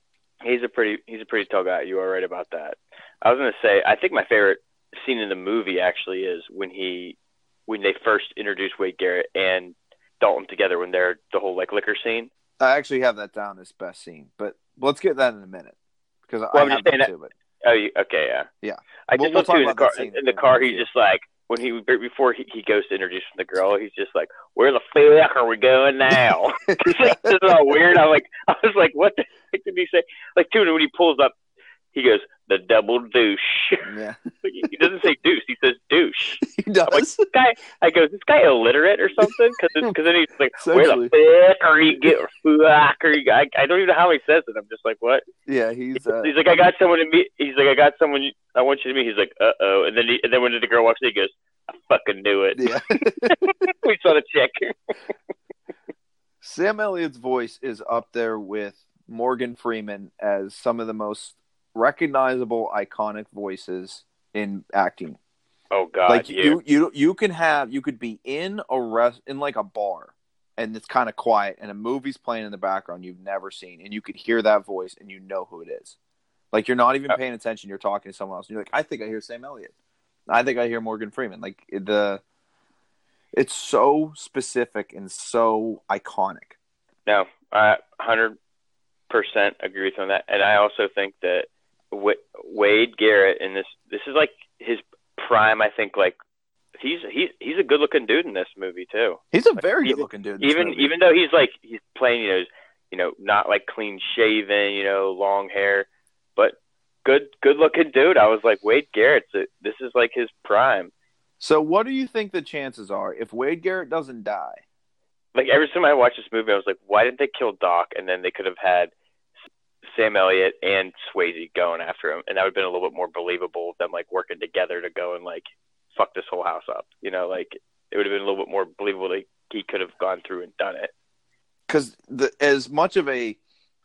he's a pretty he's a pretty tall guy. You are right about that. I was gonna say I think my favorite scene in the movie actually is when he when they first introduce Wade Garrett and Dalton together when they're the whole like liquor scene. I actually have that down as best scene but let's get that in a minute because Well, I I'm have just saying that too but Oh, you, okay, yeah, Yeah. I We'll- just we'll love too in the car. In the car, he's just like when he before he, he goes to introduce the girl. He's just like, "Where the fuck are we going now?" it's like this is all weird. I'm like, I was like, "What the heck did he say?" Like, dude, when he pulls up, he goes, "The double douche." yeah he doesn't say douche. He says douche. he does This guy, I go, this guy illiterate or something? Because then he's like, where the fuck are you get fuck are you? I, I don't even know how he says it. I'm just like, what? yeah he's uh, He's like, I got someone to meet. He's like, I got someone I want you to meet. He's like, uh oh. And then he, and then when the girl walks in, he goes, I fucking knew it. yeah we saw the chick. Sam Elliott's voice is up there with Morgan Freeman as some of the most recognizable, iconic voices in acting. Oh God, like you. you, you, you can have, you could be in a rest, in like a bar, and it's kind of quiet, and a movie's playing in the background you've never seen, and you could hear that voice, and you know who it is. Like you're not even Uh, paying attention, you're talking to someone else, and you're like, I think I hear Sam Elliott. I think I hear Morgan Freeman. Like the, it's so specific and so iconic. No, I hundred percent agree with you on that, and I also think that Wade Garrett in this this is like his prime. I think like he's he he's a good looking dude in this movie too. He's a very Even- good looking dude. in this Even movie. even though he's like he's playing you know you know not like clean shaven you know long hair, but good good looking dude. I was like Wade Garrett's a, this is like his prime. So, what do you think the chances are if Wade Garrett doesn't die? like every time I watched this movie, I was like, why didn't they kill Doc? And then they could have had Sam Elliott and Swayze going after him, and that would have been a little bit more believable them like working together to go and like fuck this whole house up. You know, like it would have been a little bit more believable that he could have gone through and done it. Because as much of a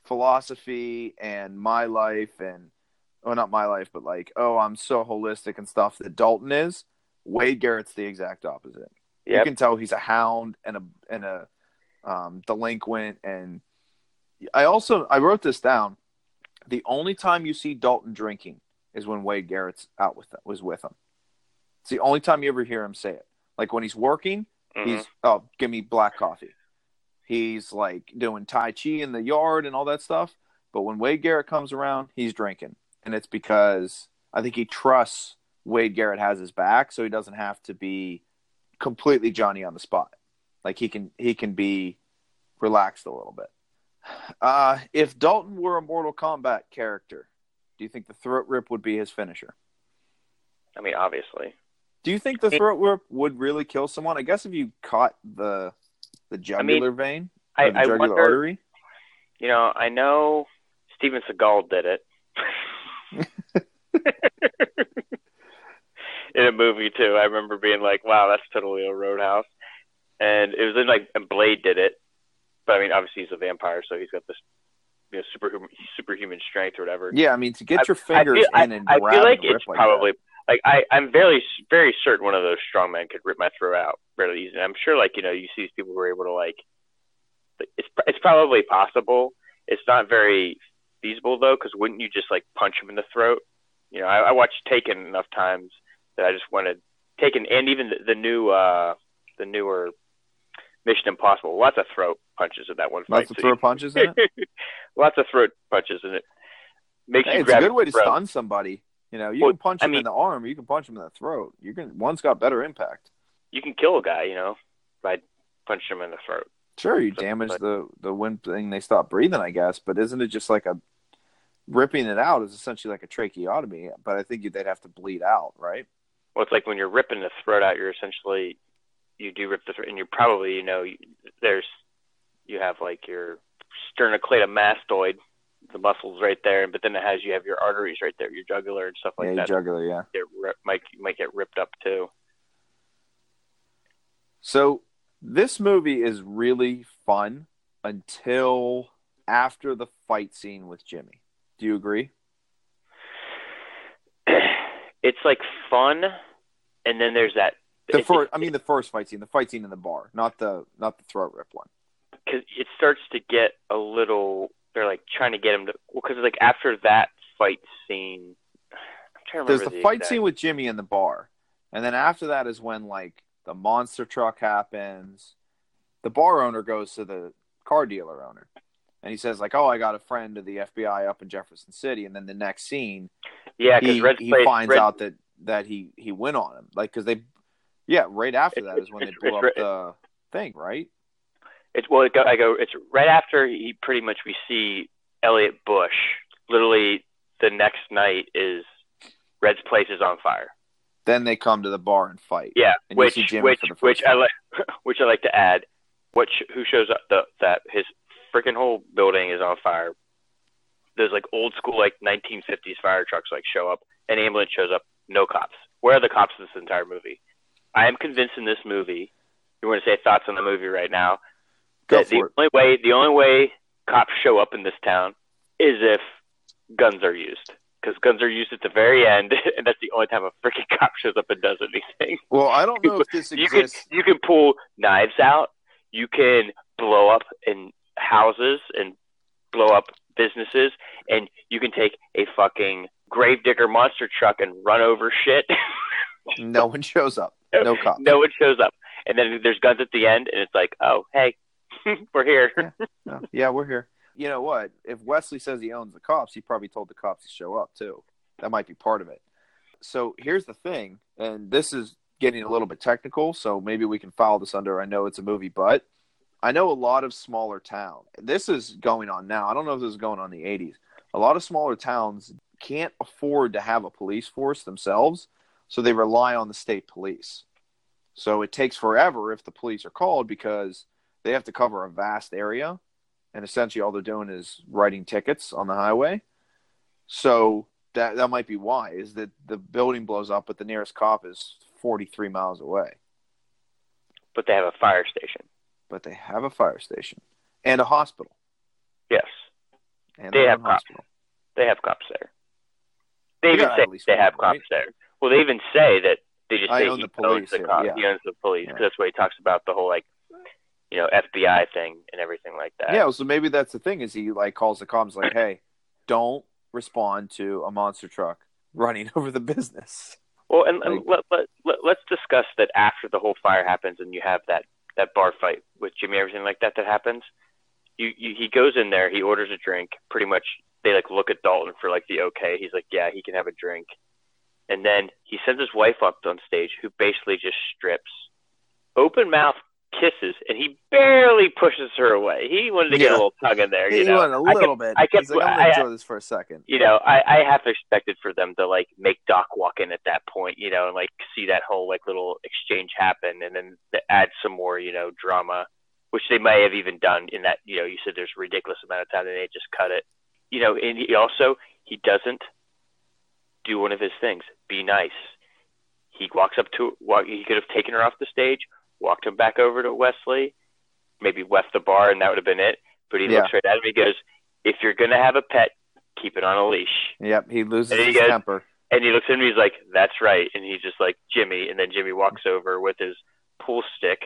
philosophy and my life and well, not my life, but like, oh, I'm so holistic and stuff that Dalton is. Wade Garrett's the exact opposite. You can tell he's a hound and a and a um, delinquent. And I also I wrote this down. The only time you see Dalton drinking is when Wade Garrett's out with was with him. It's the only time you ever hear him say it. Like when he's working, Mhm. he's oh, give me black coffee. He's like doing tai chi in the yard and all that stuff. But when Wade Garrett comes around, he's drinking, and it's because I think he trusts Wade Garrett has his back, so he doesn't have to be completely Johnny on the spot. Like he can he can be relaxed a little bit. Uh, if Dalton were a Mortal Kombat character, do you think the throat rip would be his finisher? I mean, obviously. Do you think the throat rip would really kill someone? I guess if you caught the the jugular vein, I, or the I jugular wonder. artery. You know, I know Steven Seagal did it. in a movie too. I remember being like, "Wow, that's totally a Roadhouse," and it was in like and Blade did it, but I mean, obviously he's a vampire, so he's got this you know superhuman superhuman strength or whatever. Yeah, I mean to get your I fingers feel, in I, and I grab feel like it's like probably like I I'm very very certain one of those strong men could rip my throat out fairly easily. I'm sure like you know you see these people who are able to like it's it's probably possible. It's not very feasible though, because wouldn't you just like punch him in the throat? You know, I, I watched Taken enough times that I just wanted Taken and even the, the new uh the newer Mission Impossible. Lots of throat punches in that one fight. Lots of so throat punches in it. lots of throat punches in it. Makes Hey, it's a good way to throat. stun somebody. You know, you Well, can punch I him in the arm, or you can punch him in the throat. You can one's got better impact. You can kill a guy, you know, by punching him in the throat. Sure, you So- damage but- the the wind thing, they stop breathing, I guess. But isn't it just like a ripping it out is essentially like a tracheotomy? But I think you- they'd have to bleed out, right? Well, it's like when you're ripping the throat out, you're essentially you do rip the throat, and you're probably you know there's you have like your sternocleidomastoid the muscles right there, but then it has you have your arteries right there, your jugular and stuff like that. yeah, that. jugular, yeah. Get rip, might might get ripped up too. So this movie is really fun until after the fight scene with Jimmy. Do you agree? it's like fun, and then there's that. The first, I mean, the first fight scene, the fight scene in the bar, not the not the throat rip one. Because it starts to get a little. They're like trying to get him to. Well, because like after that fight scene, I'm trying to There's remember the fight exact- scene with Jimmy in the bar, and then after that is when like the monster truck happens. The bar owner goes to the car dealer owner, and he says like, "Oh, I got a friend of the FBI up in Jefferson City." And then the next scene, Yeah, because he, Red he plays finds Red, out that that he he went on him, like because they, yeah, right after It's- that is when they it's- blew up the thing, right? It's well, it go, I go. It's right after he pretty much we see Elliott Bush. Literally, the next night is Red's place is on fire. Then they come to the bar and fight. Yeah, And which which for the first which I like which I like to add. What sh- who shows up? The that his freaking whole building is on fire. There's like old school like 1950s fire trucks like show up. An ambulance shows up. No cops. Where are the cops in this entire movie? I am convinced in this movie. You want to say thoughts on the movie right now? Go that the it. only way the only way cops show up in this town is if guns are used. Because guns are used at the very end, and that's the only time a freaking cop shows up and does anything Well, I don't know if this exists. you can you can pull knives out. You can blow up in houses and blow up businesses, and you can take a fucking gravedigger monster truck and run over shit. No one shows up. No cop. no one shows up, and then there's guns at the end, and it's like, oh hey, we're here. No. Yeah, we're here. You know what? If Wesley says he owns the cops, he probably told the cops to show up too. That might be part of it. So here's the thing, and this is getting a little bit technical, so maybe we can file this under I know it's a movie, but I know a lot of smaller towns. This is going on now. I don't know if this is going on in the 80s. A lot of smaller towns can't afford to have a police force themselves, so they rely on the state police. So it takes forever if the police are called because they have to cover a vast area and essentially all they're doing is writing tickets on the highway. So that that might be why is that the building blows up, but the nearest cop is 43 miles away. But they have a fire station. But they have a fire station and a hospital. Yes, And They have cops. hospital. they have cops there. They even say they one, have right? cops there. Well, they even say that they just I say own he the police owns the cops. yeah. He owns the police Yeah. that's what he talks about the whole like, you know, FBI thing and everything like that. Yeah, so maybe that's the thing is he like calls the cops like, "Hey, don't respond to a monster truck running over the business." Well, and, and Like- let, let, let, let's discuss that after the whole fire happens and you have that, that bar fight with Jimmy, everything like that that happens. You, you he goes in there, he orders a drink. Pretty much, they like look at Dalton for like the okay. He's like, yeah, he can have a drink. And then he sends his wife up on stage, who basically just strips, open mouth kisses, and he barely pushes her away. He wanted to get Yeah. a little tug in there, you he know. went a I kept- little bit. I kept- He's like, I'm gonna enjoy this for a second. you know, I, I half expected for them to like make Doc walk in at that point, you know, and like see that whole like little exchange happen, and then add some more, you know, drama, which they may have even done in that. You know, you said there's a ridiculous amount of time, and they just cut it. You know, and he also he doesn't do one of his things. Be nice. He walks up to walk. He could have taken her off the stage, walked him back over to Wesley, maybe left the bar, and that would have been it. But he Yeah. looks right at him. He goes, "If you're gonna have a pet, keep it on a leash." Yep, he loses And he his goes- temper. And he looks at me. He's like, "That's right." And he's just like, "Jimmy." And then Jimmy walks over with his pool stick.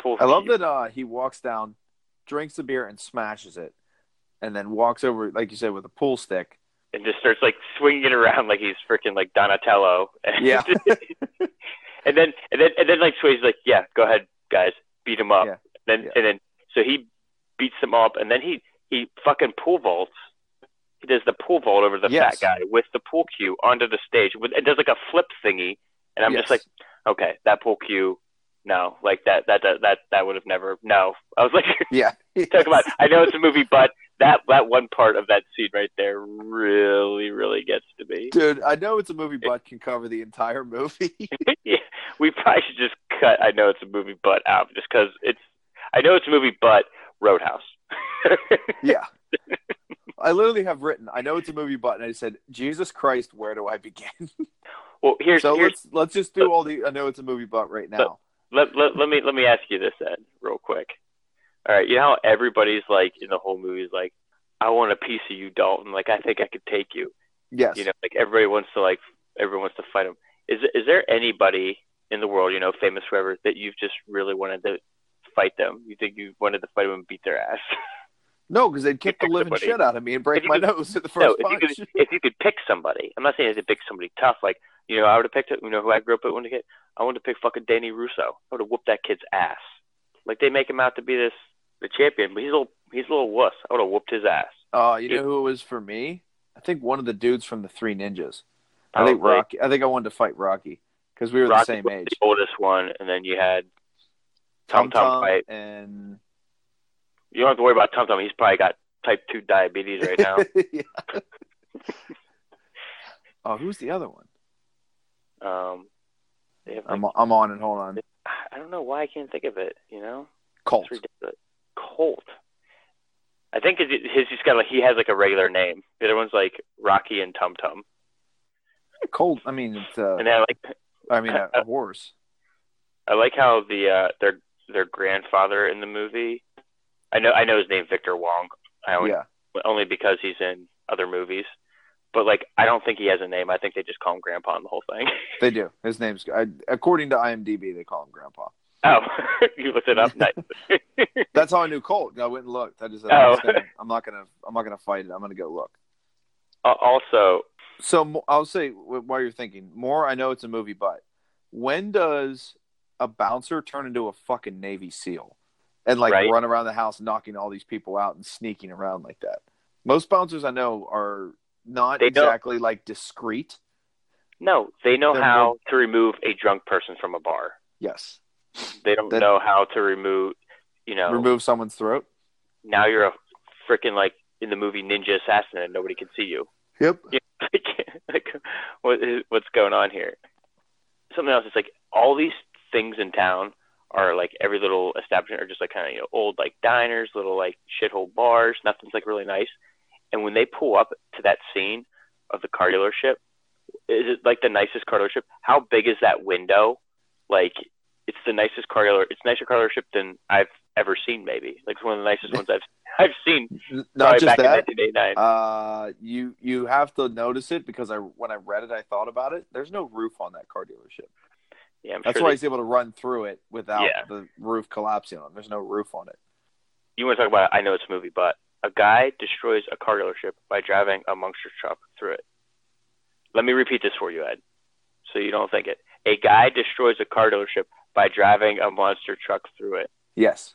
Pool. I love that uh, he walks down, drinks the beer, and smashes it, and then walks over, like you said, with a pool stick. and just starts like swinging it around like he's freaking like Donatello. Yeah. and then and then and then like Swayze's like, "Yeah, go ahead, guys, beat him up." Yeah. Then Yeah. and then so he beats them up, and then he he fucking pool vaults. He does the pool vault over the Yes. fat guy with the pool cue onto the stage. With it does like a flip thingy, and I'm just like, okay, that pool cue, no, like that that that that, that would have never. No, I was like, Yeah, talk about. I know it's a movie, but that that one part of that scene right there really really gets to me. dude. I know it's a movie, but can cover the entire movie. yeah, we probably should just cut. I know it's a movie, but out just because it's. I know it's a movie, but Roadhouse. yeah, I literally have written. I know it's a movie, but and I said, Jesus Christ, where do I begin? Well, here's so here's let's let's just do all the. I know it's a movie, but right now. let, let let me let me ask you this Ed, real quick. All right, you know how everybody's like in the whole movie is like, I want a piece of you, Dalton. Like I think I could take you. Yes. You know, like everybody wants to like everyone wants to fight him. Is is there anybody in the world, you know, famous whoever, that you've just really wanted to fight them? You think you wanted to fight them and beat their ass? no, because they'd kick the living Everybody. shit out of me and break my could- nose at the no, first if you punch. could if you could pick somebody, I'm not saying you have to pick somebody tough. Like you know, I would have picked. You know, who I grew up with when I kid. I wanted to pick fucking Danny LaRusso. I would have whooped that kid's ass. Like they make him out to be this the champion, but he's a little he's a little wuss. I would have whooped his ass. Oh, you know who it was for me? I think one of the dudes from the Three Ninjas. I think Rocky. I think I wanted to fight Rocky because we were Rocky the same age. the oldest one, and then you had Tum Tum fight. and You don't have to worry about Tum Tum. He's probably got type two diabetes right now. oh, who's the other one? um, have like, I'm I'm on it. Hold on. I don't know why I can't think of it. You know, Colt. it's ridiculous. Colt. I think his his he's got like he has like a regular name. The other one's like Rocky and Tum Tum, Colt. I mean, it's uh, and then like I mean a horse. I like how the uh their their grandfather in the movie. I know I know his name Victor Wong. I only Yeah. only because he's in other movies. But like I don't think he has a name. I think they just call him Grandpa in the whole thing. They do. His name's I, according to IMDb, they call him Grandpa. Oh, you looked it up. Nice. That's how I knew Colt. I went and looked. I just said, Oh. I'm, not gonna I'm not gonna fight it. I'm gonna go look. Al- also, So I'll say wh- while you're thinking more. I know it's a movie, but when does a bouncer turn into a fucking Navy SEAL and like Right. run around the house knocking all these people out and sneaking around like that? Most bouncers I know are not They don't- exactly like discreet. no, they know They're how to remove a drunk person from a bar. Yes, They don't That- know how to remove, you know, remove someone's throat. now you're a freaking like in the movie Ninja Assassin and nobody can see you. Yep. like, like what is, what's going on here? Something else is like all these things in town are like every little establishment are just like kind of you know old like diners, little like shithole bars. Nothing's like really nice. And when they pull up to that scene of the car dealership, is it like the nicest car dealership? How big is that window? Like it's the nicest car dealer. It's a nicer car dealership than I've ever seen. Maybe like it's one of the nicest ones I've I've seen. Not just back that. Uh, you you have to notice it because I when I read it, I thought about it. There's no roof on that car dealership. yeah, I'm That's sure why they- he's able to run through it without Yeah. the roof collapsing on. him. There's no roof on it. you want to talk about I know it's a movie, but a guy destroys a car dealership by driving a monster truck through it. Let me repeat this for you, Ed, so you don't think it. A guy destroys a car dealership by driving a monster truck through it. Yes,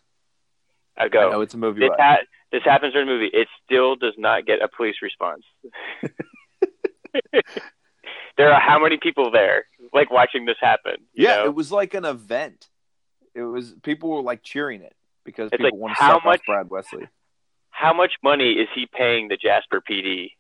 I I go. know it's a movie. This, ha- this happens in a movie. It still does not get a police response. there are how many people there, like watching this happen? Yeah, know? it was like an event. It was people were like cheering it because It's people like, want to how much- Brad Wesley. how much money is he paying the Jasper PD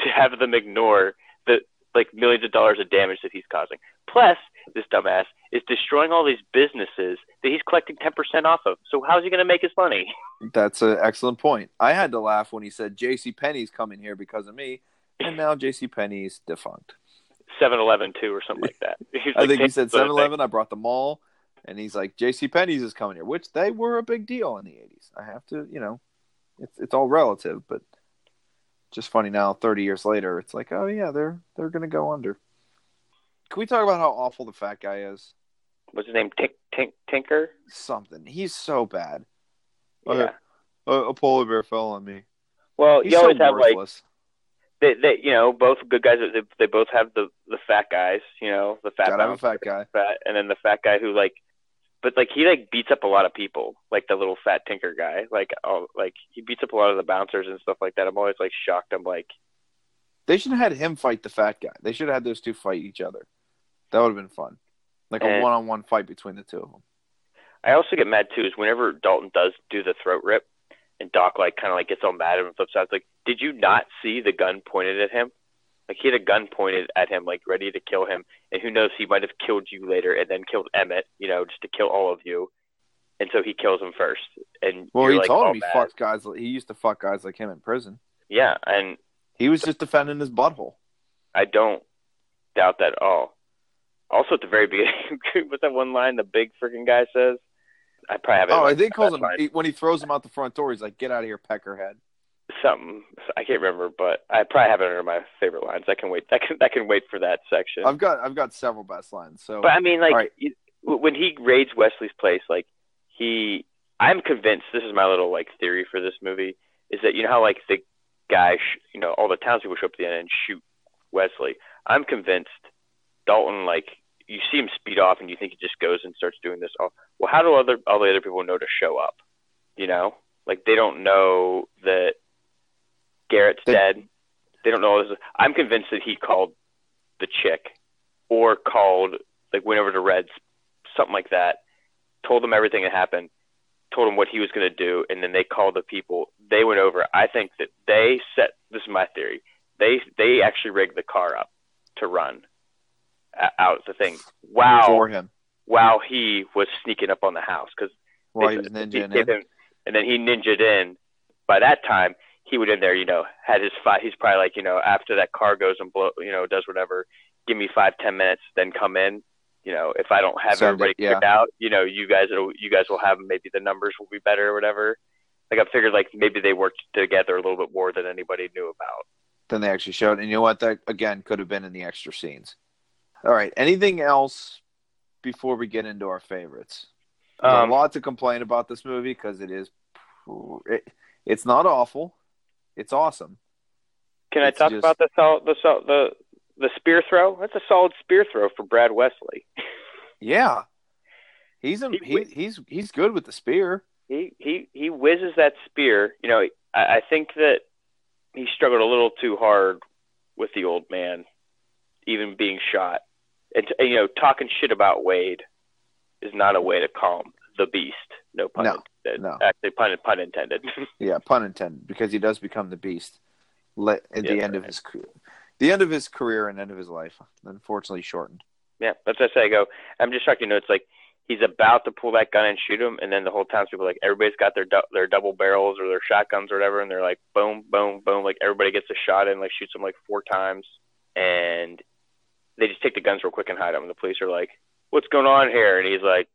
to have them ignore the like millions of dollars of damage that he's causing? Plus, this dumbass is destroying all these businesses that he's collecting ten percent off of. So how's he going to make his money? That's an excellent point. I had to laugh when he said J.C. Penney's coming here because of me, and now J.C. Penney's defunct. Seven Eleven too, or something like that. I like, think he said sort 7-Eleven. I brought the mall, and he's like J.C. Penney's is coming here, which they were a big deal in the '80s. I have to, you know, it's it's all relative, but just funny now, 30 years later, it's like, oh yeah, they're they're gonna go under. Can we talk about how awful the fat guy is? What's his name? Tink, Tink, Tinker. Something. He's so bad. Yeah. Okay. A, a polar bear fell on me. Well, He's you so always have like worthless. they, they, you know, both good guys. They, they both have the the fat guys. You know, the fat Gotta a fat guy. fat, and then the fat guy who like, but like he like beats up a lot of people, like the little fat tinker guy. Like, oh, like he beats up a lot of the bouncers and stuff like that. I'm always like shocked. I'm like, They should have had him fight the fat guy. They should have had those two fight each other. That would have been fun. Like a one-on-one fight between the two of them. I also get mad too is whenever Dalton does do the throat rip, and Doc like kind of like gets all mad and flips out. It's like, did you not see the gun pointed at him? Like he had a gun pointed at him, like ready to kill him. And who knows, he might have killed you later, and then killed Emmett. You know, just to kill all of you. And so he kills him first. And Well, he like, told him he mad. fucked guys. He used to fuck guys like him in prison. Yeah, and He was just defending his butthole. I don't doubt that at all. Also, at the very beginning, what's that one line the big freaking guy says? I probably have it. Oh, I think calls him he- when he throws him out the front door. He's like, "Get out of here, peckerhead." something. I can't remember, but I probably have it under my favorite lines. I can wait. I can. I can wait for that section. I've got I've got several best lines. So But I mean, like right. you- when he raids Wesley's place, like he, I'm convinced. This is my little like theory for this movie is that you know how like the guy, sh- you know, all the townspeople show up at the end and shoot Wesley. I'm convinced Dalton like you see him speed off and you think he just goes and starts doing this. All well, how do other all the other people know to show up? You know, like they don't know that Garrett's They- dead. They don't know this. I'm convinced that he called the chick or called like went over to Reds, something like that, told them everything that happened, told them what he was going to do, and then they called the people. They went over. I think that they set. This is my theory. They they actually rigged the car up to run Uh, out the thing. Wow! for him While he was sneaking up on the house because while he was in. and then he ninjaed in. By that time, he went in there. You know, had his five. He's probably like, you know, after that car goes and blow, you know, does whatever. Give me five, ten minutes, then come in. You know, if I don't have Send everybody it, yeah. figured out, you know, you guys, will you guys will have maybe the numbers will be better or whatever. Like I figured, like maybe they worked together a little bit more than anybody knew about. Than they actually showed. And you know what? That again could have been in the extra scenes. All right. Anything else before we get into our favorites? Um, a lot to complain about this movie because it is. It, it's not awful. It's awesome. Can I talk just- about the sol- the sol- the the spear throw? That's a solid spear throw for Brad Wesley. Yeah. He's a, He- he, he's he's good with the spear. he he he whizzes that spear. You know, I, I think that he struggled a little too hard with the old man, even being shot. And, and you know, talking shit about Wade is not a way to calm the beast. No pun No, intended. no. Actually, pun pun intended. Yeah, pun intended, because he does become the beast at the Yeah. end of his career. The end of his career and end of his life, unfortunately shortened. yeah, that's what I say. I go. I'm just shocked. You know, it's like he's about to pull that gun and shoot him, and then the whole townspeople like everybody's got their du- their double barrels or their shotguns or whatever, and they're like boom, boom, boom, like everybody gets a shot in, like shoots him like four times, and they just take the guns real quick and hide them. And the police are like, "What's going on here?" And he's like,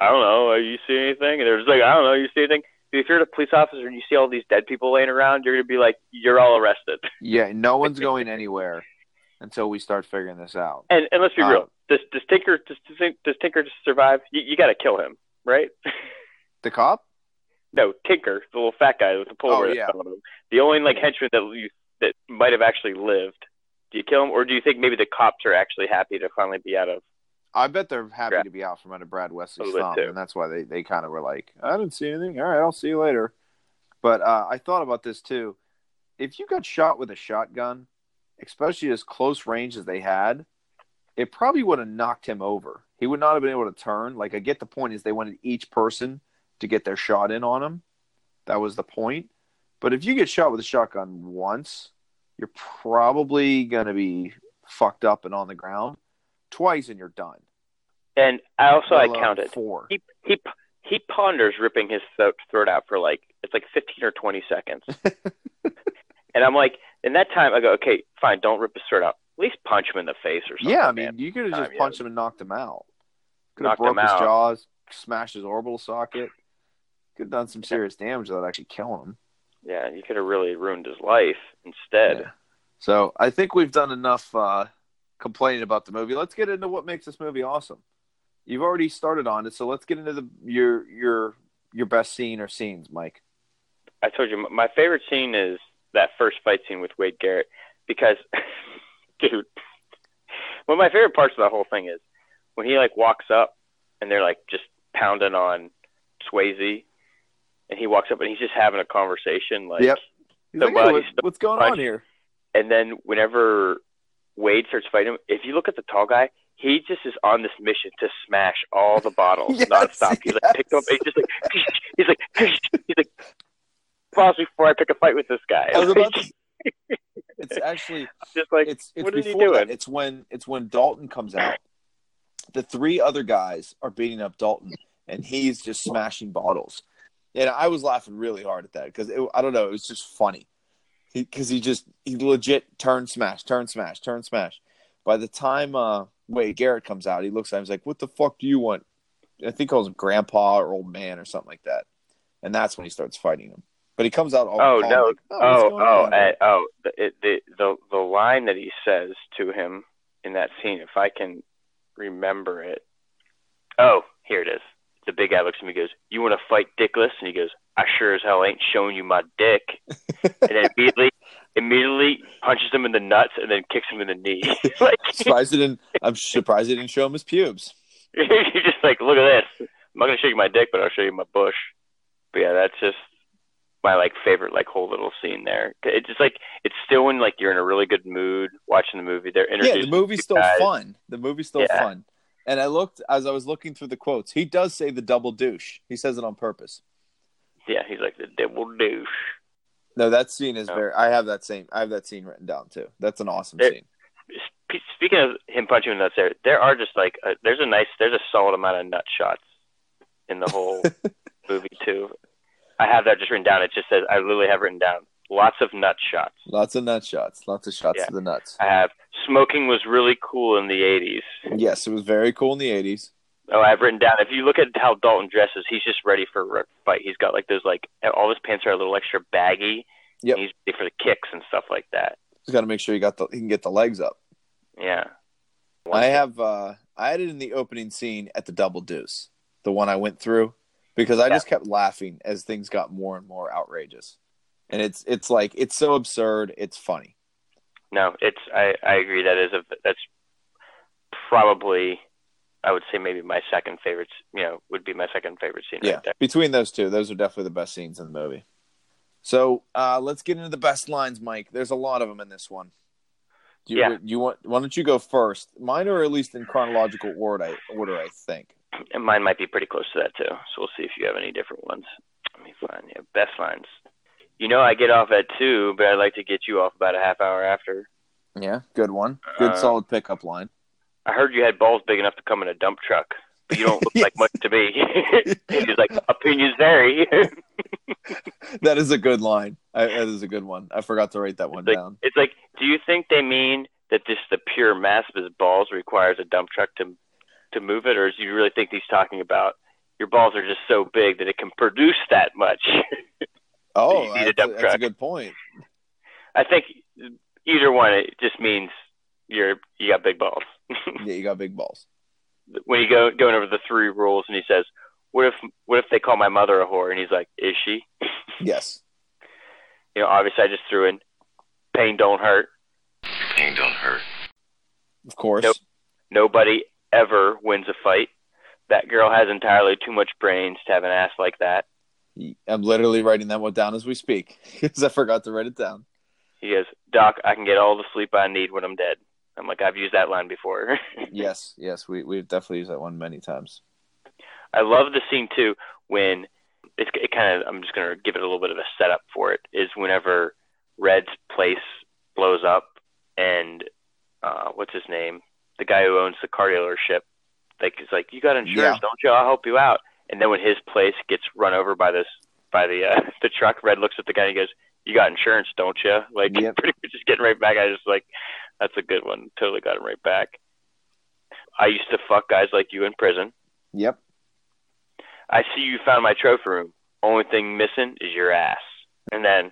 "I don't know. You see anything?" And they're just like, "I don't know. You see anything?" If you're a police officer and you see all these dead people laying around, you're gonna be like, "You're all arrested." Yeah, no one's going anywhere until we start figuring this out. And and let's be real. Um, does does Tinker does, does, does Tinker just survive? You, you got to kill him, right? The cop? No, Tinker, the little fat guy with the pullover. Oh, yeah. The only like henchman that you, that might have actually lived. Do you kill him, or do you think maybe the cops are actually happy to finally be out of? I bet they're happy to be out from under Brad Wesley's thumb, too. and that's why they, they kind of were like, I didn't see anything. All right, I'll see you later. But uh, I thought about this too. If you got shot with a shotgun, especially as close range as they had, it probably would have knocked him over. He would not have been able to turn. Like I get the point is they wanted each person to get their shot in on him. That was the point. But if you get shot with a shotgun once, you're probably gonna be fucked up and on the ground. Twice and you're done. And I also I counted. four. He he he ponders ripping his throat, throat out for like it's like 15 or 20 seconds. and I'm like, in that time, I go, okay, fine, don't rip his throat out. At least punch him in the face or something. Yeah, I mean, man. you could have just yeah. punched him and knocked him out. Could have broke his out. jaws, smashed his orbital socket. Could have done some serious damage without actually killing him. Yeah, you could have really ruined his life instead. Yeah. So I think we've done enough uh, complaining about the movie. Let's get into what makes this movie awesome. You've already started on it, so let's get into the your your your best scene or scenes, Mike. I told you my favorite scene is that first fight scene with Wade Garrett because, dude, one of my favorite parts of the whole thing is when he like walks up and they're like just pounding on Swayze, and he walks up and he's just having a conversation like, Yep. Like, "Hey, what- what's going on here? and then whenever Wade starts fighting him, if you look at the tall guy. He just is on this mission to smash all the bottles Yes, nonstop. He's like picked up. He's just like he's like he's like pause before I pick a fight with this guy. I was about to- It's actually just like it's it's what is he that. doing? It's when it's when Dalton comes out. The three other guys are beating up Dalton, and he's just smashing bottles. And I was laughing really hard at that because I don't know, it was just funny. because he, just he legit turn smash, turn smash, turn smash. By the time uh Wade Garrett comes out, he looks at him, he's like, "What the fuck do you want?" I think he calls him Grandpa or Old Man or something like that, and that's when he starts fighting him. But he comes out all Oh no! like, Oh oh uh, oh! The, it, the the the line that he says to him in that scene, if I can remember it. Oh, here it is. The big guy looks at me, and goes, "You want to fight Dickless?" And he goes, "I sure as hell ain't showing you my dick." and then immediately, immediately punches him in the nuts and then kicks him in the knee. like surprised it didn't. I'm surprised it didn't show him his pubes. you're just like, look at this. I'm not gonna show you my dick, but I'll show you my bush. But yeah, that's just my like favorite like whole little scene there. It's just like it's still when like you're in a really good mood watching the movie. They're Yeah, the movie's still guys. fun. The movie's still Yeah. fun. And I looked as I was looking through the quotes. He does say the double douche. He says it on purpose. Yeah, he's like the double douche. No, that scene is Oh. very. I have that same. I have that scene written down too. That's an awesome There- scene. Speaking of him punching nuts, there there are just like uh there's a nice there's a solid amount of nut shots in the whole movie too. I have that just written down. It just says I literally have written down lots of nut shots. Lots of nut shots. Lots of shots Yeah. to the nuts. I have smoking was really cool in the 80s. Yes, it was very cool in the '80s. Oh, I've written down. If you look at how Dalton dresses, he's just ready for a fight. He's got like those like all his pants are a little extra baggy. Yep. And he's ready for the kicks and stuff like that. He's got to make sure he got the. He can get the legs up. Yeah. I have. uh I had it in the opening scene at the Double Deuce, the one I went through, because I Yeah. just kept laughing as things got more and more outrageous, and it's it's like it's so absurd, it's funny. No, it's I I agree. That is a that's probably I would say maybe my second favorite. You know, would be my second favorite scene Yeah, right there. between those two, those are definitely the best scenes in the movie. So uh, let's get into the best lines, Mike. There's a lot of them in this one. Do you, Yeah. you want? Why don't you go first? Mine are at least in chronological order. I, order, I think. And mine might be pretty close to that too. So we'll see if you have any different ones. Let me find yeah, best lines. You know, I get off at two, but I'd like to get you off about a half hour after. Yeah, good one. Good Uh, solid pickup line. I heard you had balls big enough to come in a dump truck, but you don't look like much to me. he's like, opinions vary. That is a good line. I, that is a good one. I forgot to write that one Like- down. it's like, do you think they mean that just the pure mass of his balls requires a dump truck to to move it, or do you really think he's talking about your balls are just so big that it can produce that much? Oh, you need that's, a, dump that's a good point. I think either one, it just means you're you got big balls. Yeah, you got big balls. when you go going over the three rules, and he says, "What if what if they call my mother a whore?" And he's like, "Is she?" Yes. You know, obviously, I just threw in pain don't hurt. Pain don't hurt. Of course. Nope. Nobody ever wins a fight. That girl has entirely too much brains to have an ass like that. I'm literally writing that one down as we speak because I forgot to write it down. He goes, Doc, I can get all the sleep I need when I'm dead. I'm like, I've used that line before. Yes, yes, we we've definitely used that one many times. I love the scene too when it's it kind of. I'm just gonna give it a little bit of a setup for it. Is whenever Red's place blows up and uh, what's his name, the guy who owns the car dealership, like he's like, you got insurance, Yeah. don't you? I'll help you out. And then when his place gets run over by this by the uh, the truck, Red looks at the guy and he goes, "You got insurance, don't you?" Like Yep. pretty much just getting right back. I just like, that's a good one. Totally got him right back. I used to fuck guys like you in prison. Yep. I see you found my trophy room. Only thing missing is your ass. And then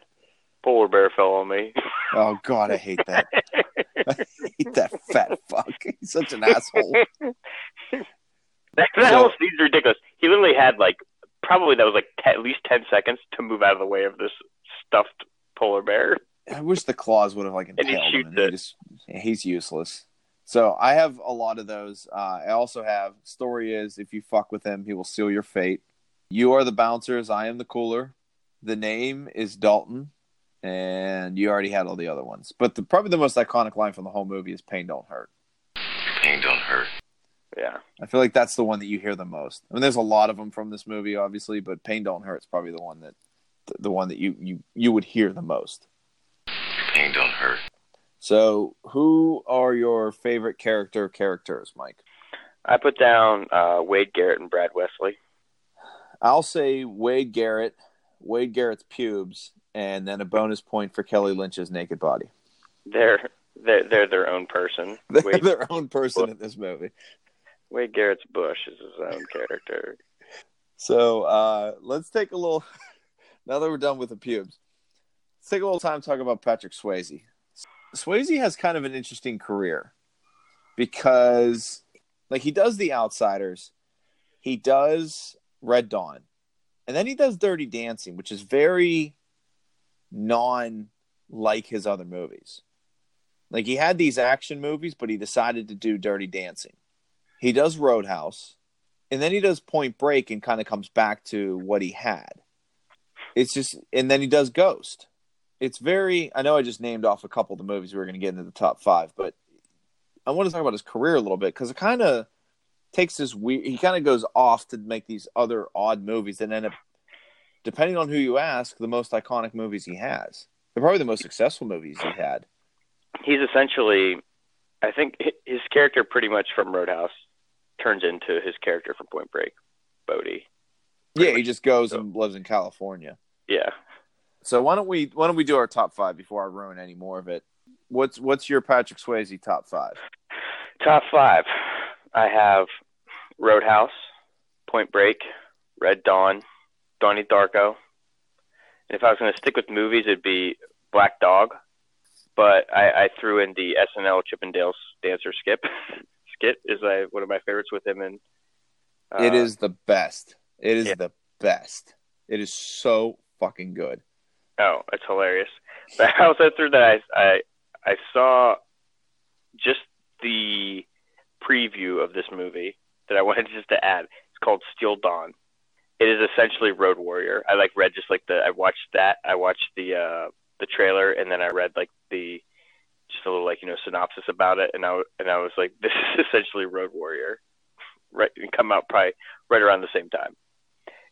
polar bear fell on me. Oh God, I hate that. I hate that fat fuck. He's such an asshole. That that So- whole scene's ridiculous. He literally had like probably that was like te- at least ten seconds to move out of the way of this stuffed polar bear. I wish the claws would have like he impaled him. And he it. just, he's useless. So I have a lot of those. Uh, I also have story is if you fuck with him, he will seal your fate. You are the bouncers. I am the cooler. The name is Dalton, and you already had all the other ones. But the, probably the most iconic line from the whole movie is "Pain don't hurt." Pain don't hurt. Yeah. I feel like that's the one that you hear the most. I mean, there's a lot of them from this movie, obviously, but "Pain Don't Hurt" is probably the one that the, the one that you you you would hear the most. Pain don't hurt. So, who are your favorite character characters, Mike? I put down uh, Wade Garrett and Brad Wesley. I'll say Wade Garrett, Wade Garrett's pubes, and then a bonus point for Kelly Lynch's naked body. They're they're they're their own person. They're Wade, their own person in this movie. Wade Garrett's Bush is his own character. So uh, let's take a little. Now that we're done with the pubes, let's take a little time to talk about Patrick Swayze. Swayze has kind of an interesting career because, like, he does The Outsiders, he does Red Dawn, and then he does Dirty Dancing, which is very non like his other movies. Like, he had these action movies, but he decided to do Dirty Dancing. He does Roadhouse, and then he does Point Break and kind of comes back to what he had. It's just, and then he does Ghost. It's very. I know I just named off a couple of the movies we were going to get into the top five, but I want to talk about his career a little bit because it kind of takes this weird. He kind of goes off to make these other odd movies that end up, depending on who you ask, the most iconic movies he has. They're probably the most successful movies he had. He's essentially, I think, his character pretty much from Roadhouse turns into his character from Point Break, Bodhi. Yeah, he just goes and lives in California. Yeah. So why don't we why don't we do our top five before I ruin any more of it? What's what's your Patrick Swayze top five? Top five. I have Roadhouse, Point Break, Red Dawn, Donnie Darko. And if I was going to stick with movies, it'd be Black Dog. But I, I threw in the SNL Chippendales dancer skip. Skit is uh, one of my favorites with him. And uh, it is the best. It is yeah. the best. It is so fucking good. Oh, it's hilarious. But I also threw that I, I I saw just the preview of this movie that I wanted just to add. It's called Steel Dawn. It is essentially Road Warrior. I like read just like the I watched that. I watched the uh the trailer and then I read like the just a little like you know synopsis about it and I and I was like this is essentially Road Warrior. Right, and come out probably right around the same time.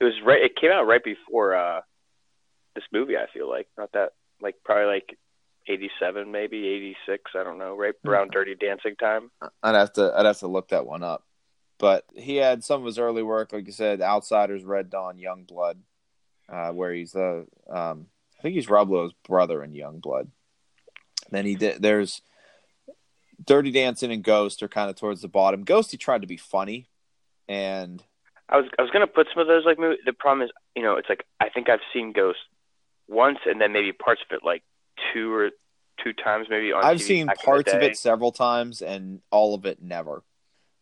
It was right. It came out right before uh this movie. I feel like not that like probably like eighty seven, maybe eighty six. I don't know. Right around Dirty Dancing time. I'd have to I'd have to look that one up. But he had some of his early work, like you said, Outsiders, Red Dawn, Young Blood, uh, where he's the um, I think he's Rob Lowe's brother in Young Blood. Then he did there's Dirty Dancing and Ghost are kind of towards the bottom. Ghost he tried to be funny, and I was I was gonna put some of those like movie. The problem is, you know, it's like I think I've seen Ghost once, and then maybe parts of it like two or two times, maybe on. I've TV seen back in the parts of it several times, and all of it never.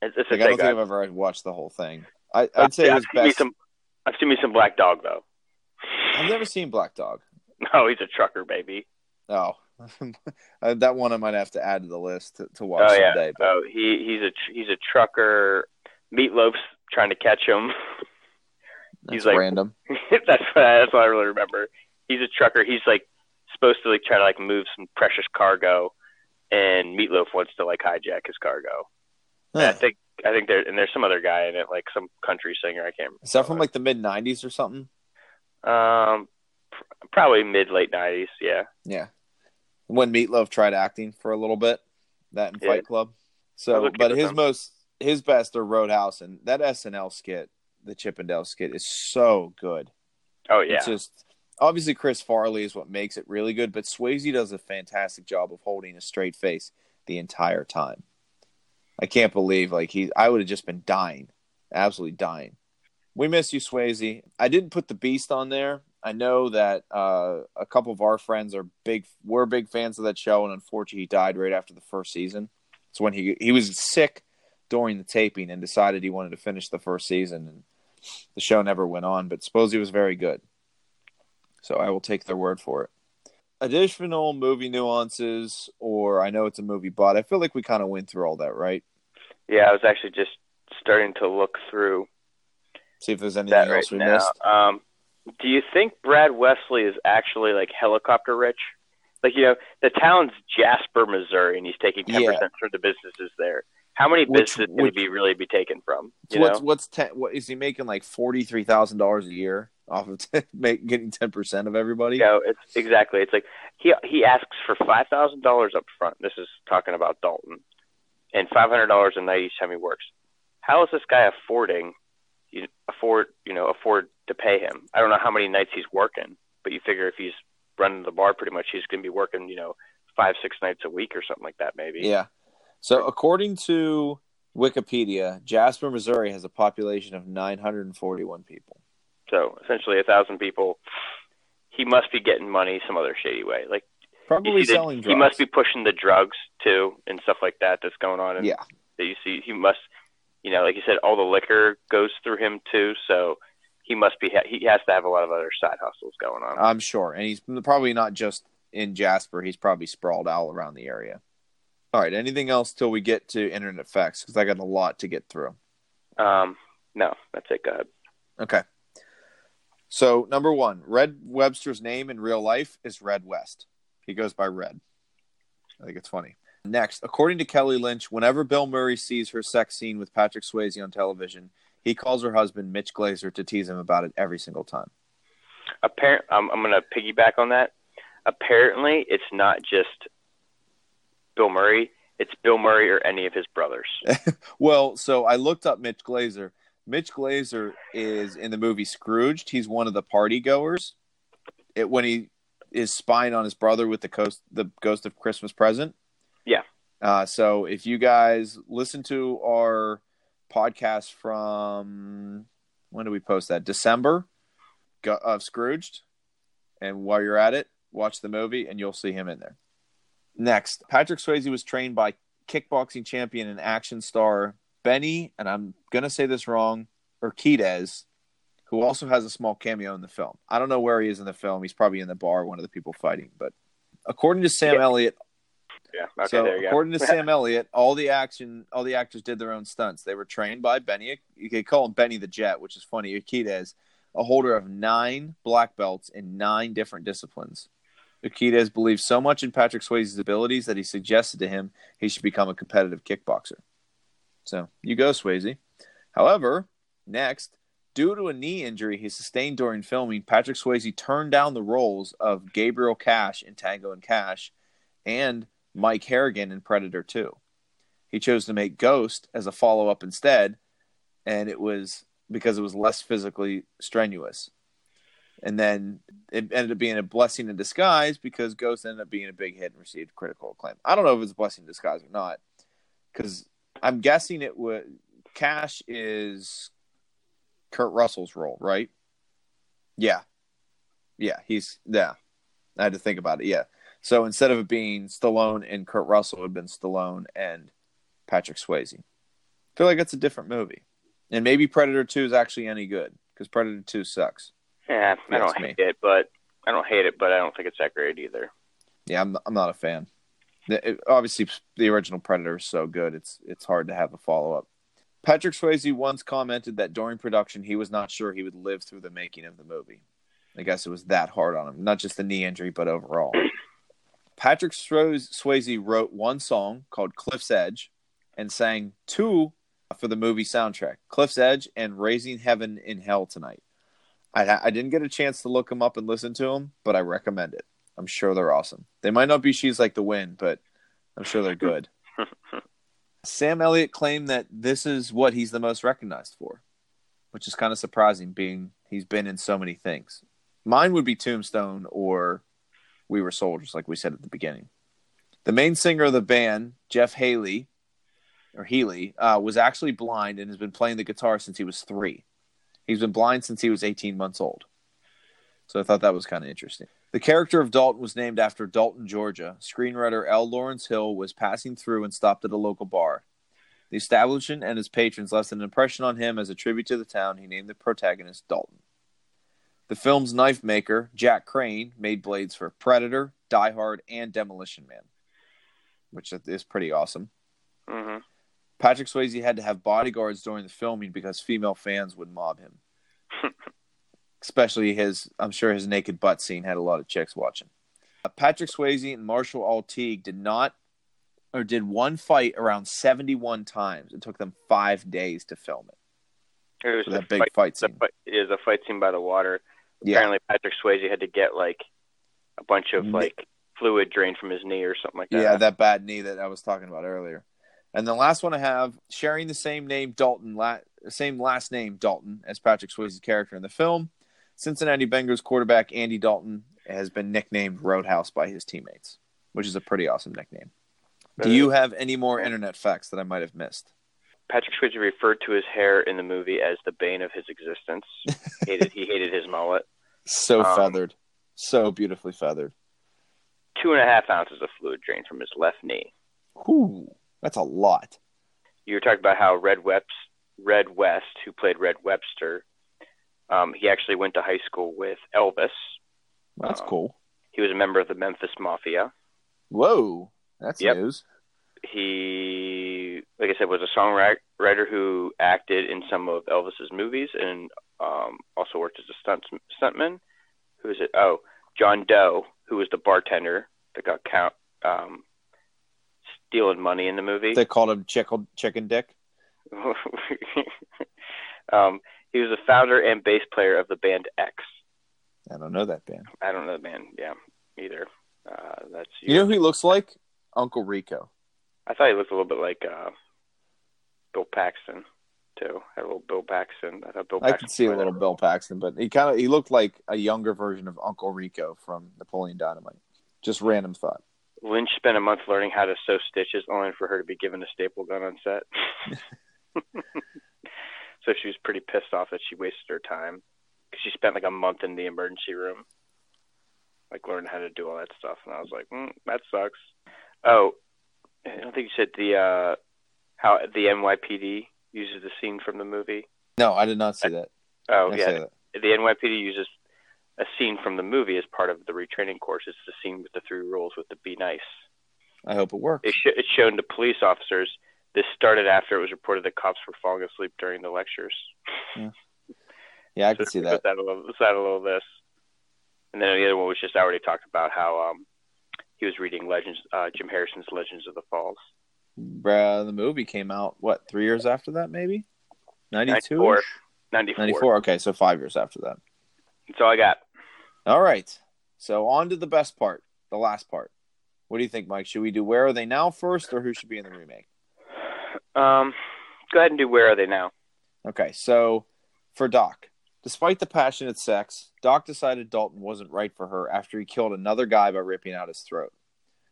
It's, it's Like I don't think I've I've, ever watched the whole thing. I, I'd say I've seen some. I've seen me some Black Dog though. I've never seen Black Dog. No, he's a trucker, baby. Oh, that one I might have to add to the list to, to watch Oh yeah. someday. But Oh, he he's a he's a trucker. Meatloaf's trying to catch him. he's like- random. that's what I, that's what I really remember. He's a trucker. He's like supposed to like try to like move some precious cargo, and Meatloaf wants to like hijack his cargo. And I think I think there and there's some other guy in it, like some country singer. I can't. Remember. Is that from like the mid '90s or something? Um, pr- probably mid late nineties. Yeah. Yeah, when Meatloaf tried acting for a little bit, that in Yeah. Fight Club. So, but his them. most his best are Roadhouse and that SNL skit, the Chippendale skit, is so good. Oh yeah. It's just obviously Chris Farley is what makes it really good, but Swayze does a fantastic job of holding a straight face the entire time. I can't believe like he I would have just been dying. Absolutely dying. We miss you, Swayze. I didn't put the beast on there. I know that uh, a couple of our friends are big were big fans of that show and unfortunately he died right after the first season. It's when he he was sick during the taping and decided he wanted to finish the first season and the show never went on, but suppose he was very good. So I will take their word for it. Additional movie nuances, or I know it's a movie, but I feel like we kind of went through all that, right? yeah. I was actually just starting to look through See if there's anything right else we now. missed. Um, do you think Brad Wesley is actually like helicopter rich? Like you know, the town's Jasper, Missouri, and he's taking ten Yeah. percent from the businesses there. How many Which- businesses he be really be taken from? So what's know, what's ten, what is he making like forty three thousand dollars a year off of t- make, getting ten percent of everybody? No, it's exactly. It's like he he asks for five thousand dollars up front. This is talking about Dalton, and five hundred dollars a night each time he works. How is this guy affording? You afford you know afford to pay him? I don't know how many nights he's working, but you figure if he's running the bar pretty much. He's going to be working, you know, five six nights a week or something like that, maybe. Yeah. So according to Wikipedia, Jasper, Missouri has a population of 941 people. So essentially, a thousand people. He must be getting money some other shady way. Like Probably see the- selling drugs. he must be pushing the drugs too and stuff like that that's going on. And Yeah. that you see, he must, you know, like you said, all the liquor goes through him too. So he must be. He has to have a lot of other side hustles going on. I'm sure. And he's probably not just in Jasper, he's probably sprawled out around the area. All right. Anything else till we get to internet facts? Because I got a lot to get through. Um, no, that's it. Go ahead. Okay. So, number one, Red Webster's name in real life is Red West. He goes by Red. I think it's funny. Next, according to Kelly Lynch, whenever Bill Murray sees her sex scene with Patrick Swayze on television, he calls her husband Mitch Glazer to tease him about it every single time. Appar- I'm, I'm going to piggyback on that. Apparently, it's not just Bill Murray. It's Bill Murray or any of his brothers. Well, so I looked up Mitch Glazer. Mitch Glazer is in the movie Scrooged. He's one of the party goers. It when he is spying on his brother with the ghost, the ghost of Christmas present. Yeah. Uh, so if you guys listen to our podcast from when did we post that? December of Scrooged, and while you're at it, watch the movie and you'll see him in there. Next, Patrick Swayze was trained by kickboxing champion and action star Benny, and I'm gonna say this wrong, Urquidez, who also has a small cameo in the film. I don't know where he is in the film. He's probably in the bar, one of the people fighting. But according to Sam Yeah. Elliott, Yeah. Okay. so there you go. according to Sam Elliott, all the action, all the actors did their own stunts. They were trained by Benny. You could call him Benny the Jet, which is funny. Urquidez, a holder of nine black belts in nine different disciplines. Urquidez believed so much in Patrick Swayze's abilities that he suggested to him he should become a competitive kickboxer. So you go, Swayze. However, next, due to a knee injury he sustained during filming, Patrick Swayze turned down the roles of Gabriel Cash in Tango and Cash and Mike Harrigan in Predator 2. He chose to make Ghost as a follow up instead, and it was because it was less physically strenuous. And then it ended up being a blessing in disguise because Ghost ended up being a big hit and received critical acclaim. I don't know if it's a blessing in disguise or not, because I'm guessing it would. Cash is Kurt Russell's role, right? Yeah, yeah, he's yeah. I had to think about it. Yeah, so instead of it being Stallone and Kurt Russell, it would have been Stallone and Patrick Swayze. I feel like it's a different movie, and maybe Predator Two is actually any good because Predator Two sucks. Yeah, I don't me. hate it, but I don't hate it, but I don't think it's that great either. Yeah, I'm I'm not a fan. It- obviously, the original Predator is so good; it's it's hard to have a follow up. Patrick Swayze once commented that during production he was not sure he would live through the making of the movie. I guess it was that hard on him, not just the knee injury, but overall. Patrick Swayze wrote one song called "Cliff's Edge" and sang two for the movie soundtrack: "Cliff's Edge" and "Raising Heaven in Hell Tonight." I, I didn't get a chance to look them up and listen to them, but I recommend it. I'm sure they're awesome. They might not be She's Like the Wind, but I'm sure they're good. Sam Elliott claimed that this is what he's the most recognized for, which is kind of surprising, being he's been in so many things. Mine would be Tombstone or We Were Soldiers, like we said at the beginning. The main singer of the band, Jeff Haley, or Healy, uh, was actually blind and has been playing the guitar since he was three. He's been blind since he was 18 months old. So I thought that was kind of interesting. The character of Dalton was named after Dalton, Georgia. Screenwriter L. Lawrence Hill was passing through and stopped at a local bar. The establishment and his patrons left an impression on him as a tribute to the town. He named the protagonist Dalton. The film's knife maker, Jack Crane, made blades for Predator, Die Hard, and Demolition Man, which is pretty awesome. hmm Patrick Swayze had to have bodyguards during the filming because female fans would mob him. Especially his, I'm sure his naked butt scene had a lot of chicks watching. Uh, Patrick Swayze and Marshall Teague did not, or did one fight around 71 times. It took them five days to film it. It was the that big fight, fight the scene. fight, it was a fight scene by the water. Yeah, Apparently, Patrick Swayze had to get like a bunch of like fluid drained from his knee or something like that. yeah, that bad knee that I was talking about earlier. And the last one I have, sharing the same name Dalton, la- same last name Dalton as Patrick Swayze's character in the film, Cincinnati Bengals quarterback Andy Dalton has been nicknamed Roadhouse by his teammates, which is a pretty awesome nickname. Do you have any more internet facts that I might have missed? Patrick Swayze referred to his hair in the movie as the bane of his existence. he, hated, he hated his mullet. So Um, feathered, so beautifully feathered. Two and a half ounces of fluid drained from his left knee. Whew, that's a lot. You were talking about how Red West, Red West, who played Red Webster, um, he actually went to high school with Elvis. That's Um, cool. He was a member of the Memphis Mafia. Whoa, that's Yep. news. He, like I said, was a songwriter who acted in some of Elvis's movies and um, also worked as a stunt stuntman. Who is it? Oh, John Doe, who was the bartender that got count um, stealing money in the movie. They called him Chicken Chicken Dick. um, he was the founder and bass player of the band X. I don't know that band. I don't know the band, yeah, either. Uh, that's You know who he looks like? Uncle Rico. I thought he looked a little bit like uh, Bill Paxton too. Had a little Bill Paxton. I thought Bill. I Paxton could see a little that Bill Paxton, but he kind of he looked like a younger version of Uncle Rico from Napoleon Dynamite. Just random thought. Lynch spent a month learning how to sew stitches, only for her to be given a staple gun on set. so she was pretty pissed off that she wasted her time because she spent like a month in the emergency room, like learning how to do all that stuff. And I was like, mm, that sucks. Oh, I don't think you said the uh, how the NYPD uses the scene from the movie. No, I did not see that. Oh yeah, that. the NYPD uses a scene from the movie as part of the retraining course. It's the scene with the three rules with the be nice. I hope it works. It sh- it's shown to police officers. This started after it was reported that cops were falling asleep during the lectures. Yeah, I So can see that. that a little, that a little this. And then the other one was just I already talked about how um he was reading Legends, uh, Jim Harrison's Legends of the Falls. Bruh, the movie came out what three years after that, maybe ninety two. 94. 94. Ninety four. Okay, so five years after that. That's all I got. All right. So on to the best part, the last part. What do you think, Mike? Should we do Where Are They Now first, or who should be in the remake? Um, go ahead and do Where Are They Now? Okay, so for Doc, despite the passionate sex, Doc decided Dalton wasn't right for her after he killed another guy by ripping out his throat.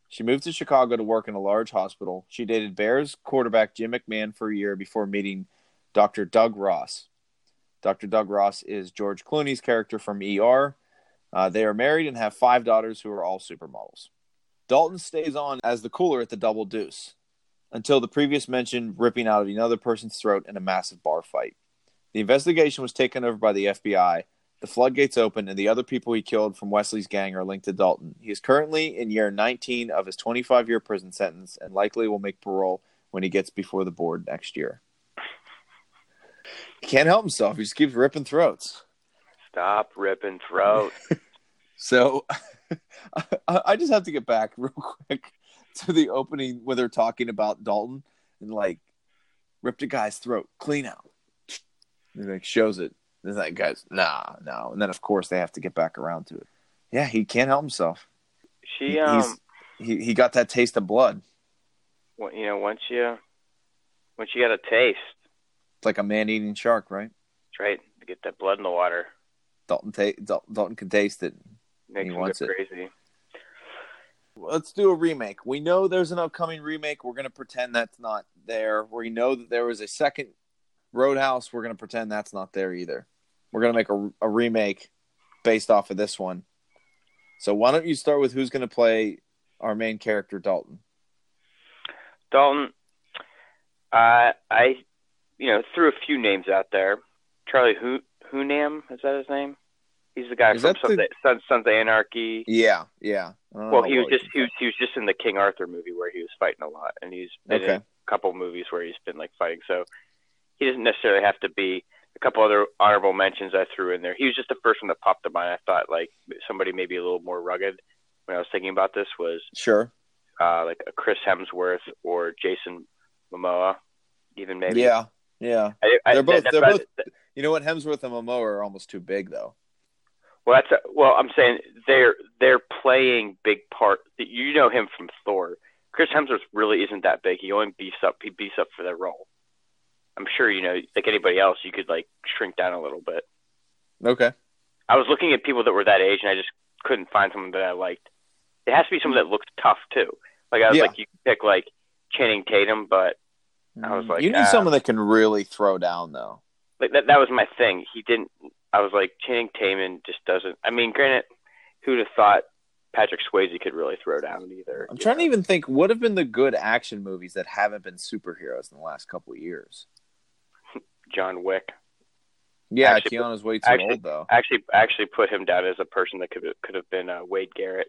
She moved to Chicago to work in a large hospital. She dated Bears quarterback Jim McMahon for a year before meeting Dr. Doug Ross. Dr. Doug Ross is George Clooney's character from ER. Uh, they are married and have five daughters who are all supermodels. Dalton stays on as the cooler at the Double Deuce until the previous mentioned ripping out of another person's throat in a massive bar fight. The investigation was taken over by the FBI. The floodgates opened, and the other people he killed from Wesley's gang are linked to Dalton. He is currently in year 19 of his 25 year prison sentence and likely will make parole when he gets before the board next year. He can't help himself. He just keeps ripping throats. Stop ripping throat. So I I just have to get back real quick to the opening where they're talking about Dalton and like ripped a guy's throat clean out. And like shows it. That guy's nah, no. And then of course they have to get back around to it. Yeah, he can't help himself. She He- um, He he got that taste of blood. well, you know, once you once you got a taste, It's like a man eating shark, right? that's right, to get that blood in the water, Dalton ta- Dal- Dalton can taste it. makes He wants it. crazy. Let's do a remake. We know there's an upcoming remake. We're going to pretend that's not there. We know that there was a second Roadhouse. We're going to pretend that's not there either. We're going to make a, a remake based off of this one. So why don't you start with who's going to play our main character, Dalton? Dalton, uh, I, you know, threw a few names out there. Charlie Hu- Hunnam, is that his name? He's the guy Is from Sons, the- Sons, Sons of Anarchy. Yeah, yeah. Well, he was just he was, he was just in the King Arthur movie where he was fighting a lot, and he's been in a couple movies where he's been like fighting. So he doesn't necessarily have to be. A couple other honorable mentions I threw in there. He was just the first one that popped to mind. I thought like somebody maybe a little more rugged when I was thinking about this was Sure. uh, like a Chris Hemsworth or Jason Momoa, even maybe. Yeah, yeah. I, I, They're both- that's they're both- You know what? Hemsworth and Momoa are almost too big, though. Well, that's a, well. I'm saying they're they're playing big part. You know him from Thor. Chris Hemsworth really isn't that big. He only beefs up. He beefs up for that role. I'm sure you know, like anybody else, you could like shrink down a little bit. Okay. I was looking at people that were that age, and I just couldn't find someone that I liked. It has to be someone that looks tough too. Like I was Yeah. like, you pick like Channing Tatum, but I was like, you need ah. someone that can really throw down, though. like that that was my thing. He didn't. I was like Channing Tatum just doesn't. I mean, granted, who'd have thought Patrick Swayze could really throw down either? I'm trying to even think what have been the good action movies that haven't been superheroes in the last couple of years. John Wick. Yeah, Actually- Keanu's way too actually- old though. Actually, actually put him down as a person that could could have been uh, Wade Garrett.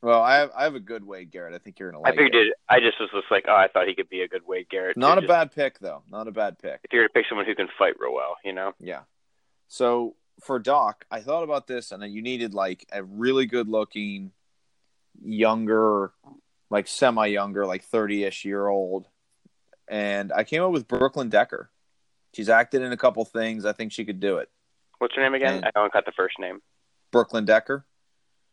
Well, I have I have a good Wade Garrett. I think you're gonna I figured it. I just was just like, oh, I thought he could be a good Wade Garrett. Not too, a just- bad pick though. Not a bad pick. If you're gonna pick someone who can fight real well, you know. Yeah. So for Doc, I thought about this, and then you needed like a really good looking, younger, like semi younger, like thirty ish year old, and I came up with Brooklyn Decker. She's acted in a couple things. I think she could do it. What's her name again? And- I only got the first name. Brooklyn Decker.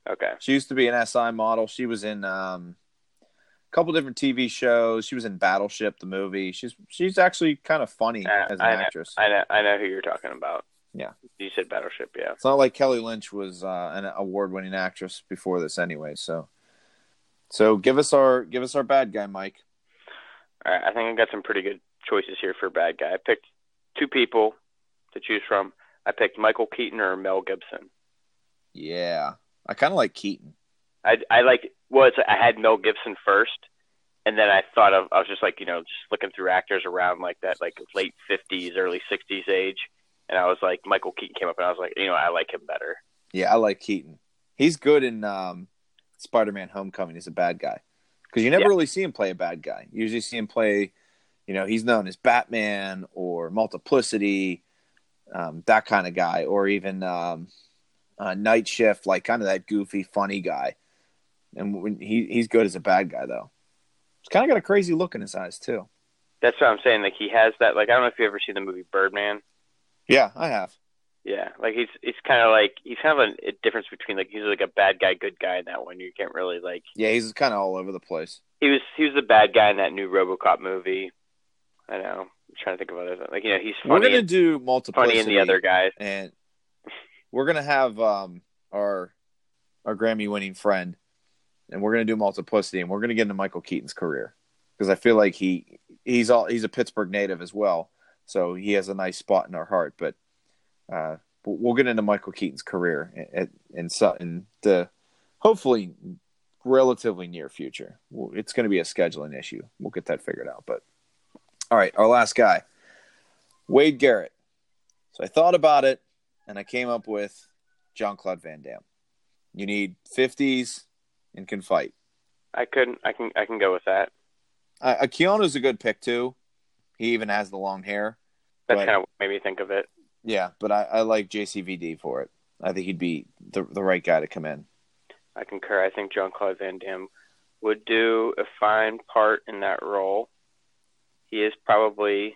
Okay. She used to be an SI model. She was in um, a couple different TV shows. She was in Battleship, the movie. She's she's actually kind of funny Uh, as an I know. actress. I know. I know who you're talking about. Yeah. You said Battleship. Yeah. It's not like Kelly Lynch was uh, an award-winning actress before this, anyway. So, so give us our give us our bad guy, Mike. All right. I think I got some pretty good choices here for bad guy. I picked two people to choose from. I picked Michael Keaton or Mel Gibson. Yeah, I kind of like Keaton. I I like well, I had Mel Gibson first, and then I thought of I was just like you know just looking through actors around like that like late fifties, early sixties age, and I was like Michael Keaton came up, and I was like you know I like him better. Yeah, I like Keaton. He's good in um, Spider-Man: Homecoming. He's a bad guy because you never Yeah. really see him play a bad guy. You usually see him play, you know, he's known as Batman or Multiplicity, um, that kind of guy, or even um, uh, Night Shift, like kind of that goofy, funny guy. And when he he's good as a bad guy though. He's kind of got a crazy look in his eyes too. That's what I'm saying. Like he has that. Like I don't know if you ever seen the movie Birdman. Yeah, I have. Yeah, like he's he's kind of like he's kind of a, a difference between like he's like a bad guy, good guy in that one. You can't really like Yeah, he's kind of all over the place. he was he was the bad guy in that new RoboCop movie. I know. I'm trying to think of other like you know he's We're gonna and, do multiplicity. funny in the other guys. and we're gonna have um our our Grammy winning friend, and we're gonna do multiplicity, and we're gonna get into Michael Keaton's career because I feel like he he's all he's a Pittsburgh native as well, so he has a nice spot in our heart. But uh, we'll get into Michael Keaton's career in in, so- in the hopefully relatively near future. It's going to be a scheduling issue. We'll get that figured out. But all right, our last guy, Wade Garrett. So I thought about it, and I came up with John Claude Van Damme. You need fifties and can fight. I couldn't. I can. I can go with that. Uh, Keanu's a good pick too. He even has the long hair. That's kind of made me think of it. Yeah, but I, I like JCVD for it. I think he'd be the the right guy to come in. I concur. I think John Claude Van Damme would do a fine part in that role. He is probably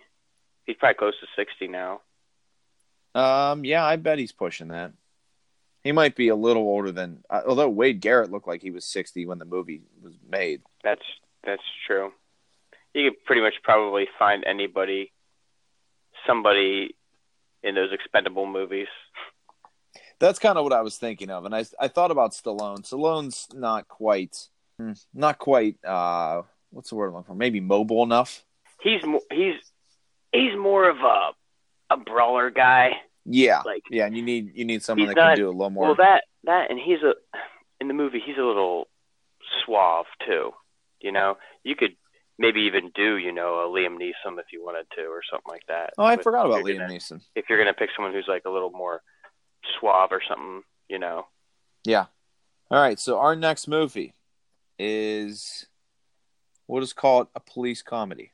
he's probably close to sixty now. Um, yeah, I bet he's pushing that. He might be a little older than, uh, although Wade Garrett looked like he was sixty when the movie was made. That's that's true. You could pretty much probably find anybody, somebody in those expendable movies. That's kind of what I was thinking of, and I I thought about Stallone. Stallone's not quite, hmm, not quite. Uh, what's the word I'm looking for? Maybe mobile enough. He's he's he's more of a a brawler guy. Yeah, Like yeah. And you need you need someone that not- can do a little more. well that that and he's a in the movie he's a little suave too. You know, you could maybe even do you know a Liam Neeson if you wanted to or something like that. oh, I But forgot about Liam gonna- Neeson. If you're gonna pick someone who's like a little more suave or something, you know. Yeah. All right. So our next movie is what is called a police comedy.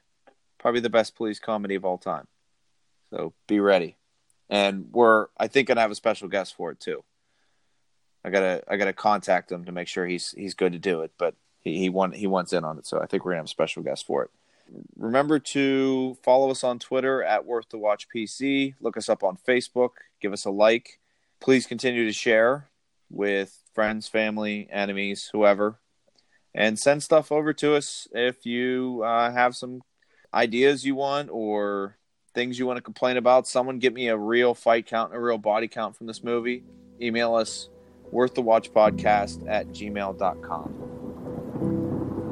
Probably the best police comedy of all time. So be ready. And we're I think gonna have a special guest for it too. I gotta I gotta contact him to make sure he's he's good to do it, but he he want he wants in on it, so I think we're gonna have a special guest for it. Remember to follow us on Twitter at Worth the Watch PC. Look us up on Facebook. Give us a like. Please continue to share with friends, family, enemies, whoever, and send stuff over to us if you uh, have some ideas you want or things you want to complain about. Someone get me a real fight count and a real body count from this movie. email us worth the watch podcast at gmail.com.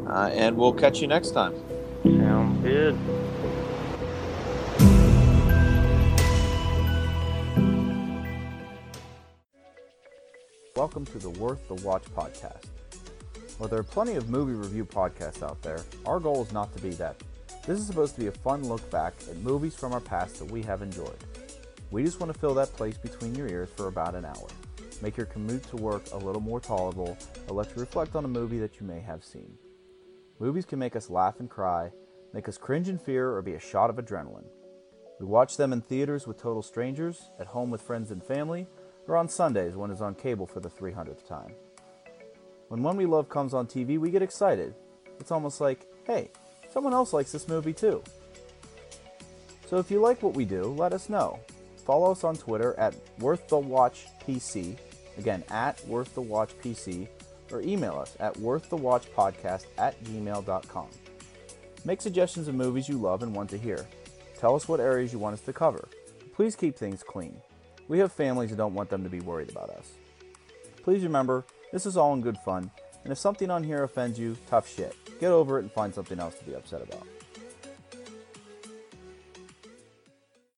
Uh, and we'll catch you next time. Sound good. Welcome to the Worth the Watch podcast. While there are plenty of movie review podcasts out there, our goal is not to be that. This is supposed to be a fun look back at movies from our past that we have enjoyed. We just want to fill that place between your ears for about an hour, make your commute to work a little more tolerable, or let you reflect on a movie that you may have seen. Movies can make us laugh and cry, make us cringe in fear, or be a shot of adrenaline. We watch them in theaters with total strangers, at home with friends and family, or on Sundays when it's on cable for the 300th time. When one we love comes on TV, we get excited. It's almost like, hey, someone else likes this movie too. So if you like what we do, let us know. Follow us on Twitter at WorthTheWatchPC, again, at WorthTheWatchPC, or email us at WorthTheWatchPodcast at gmail.com. Make suggestions of movies you love and want to hear. Tell us what areas you want us to cover. Please keep things clean. We have families and don't want them to be worried about us. Please remember, this is all in good fun, and if something on here offends you, tough shit. Get over it and find something else to be upset about.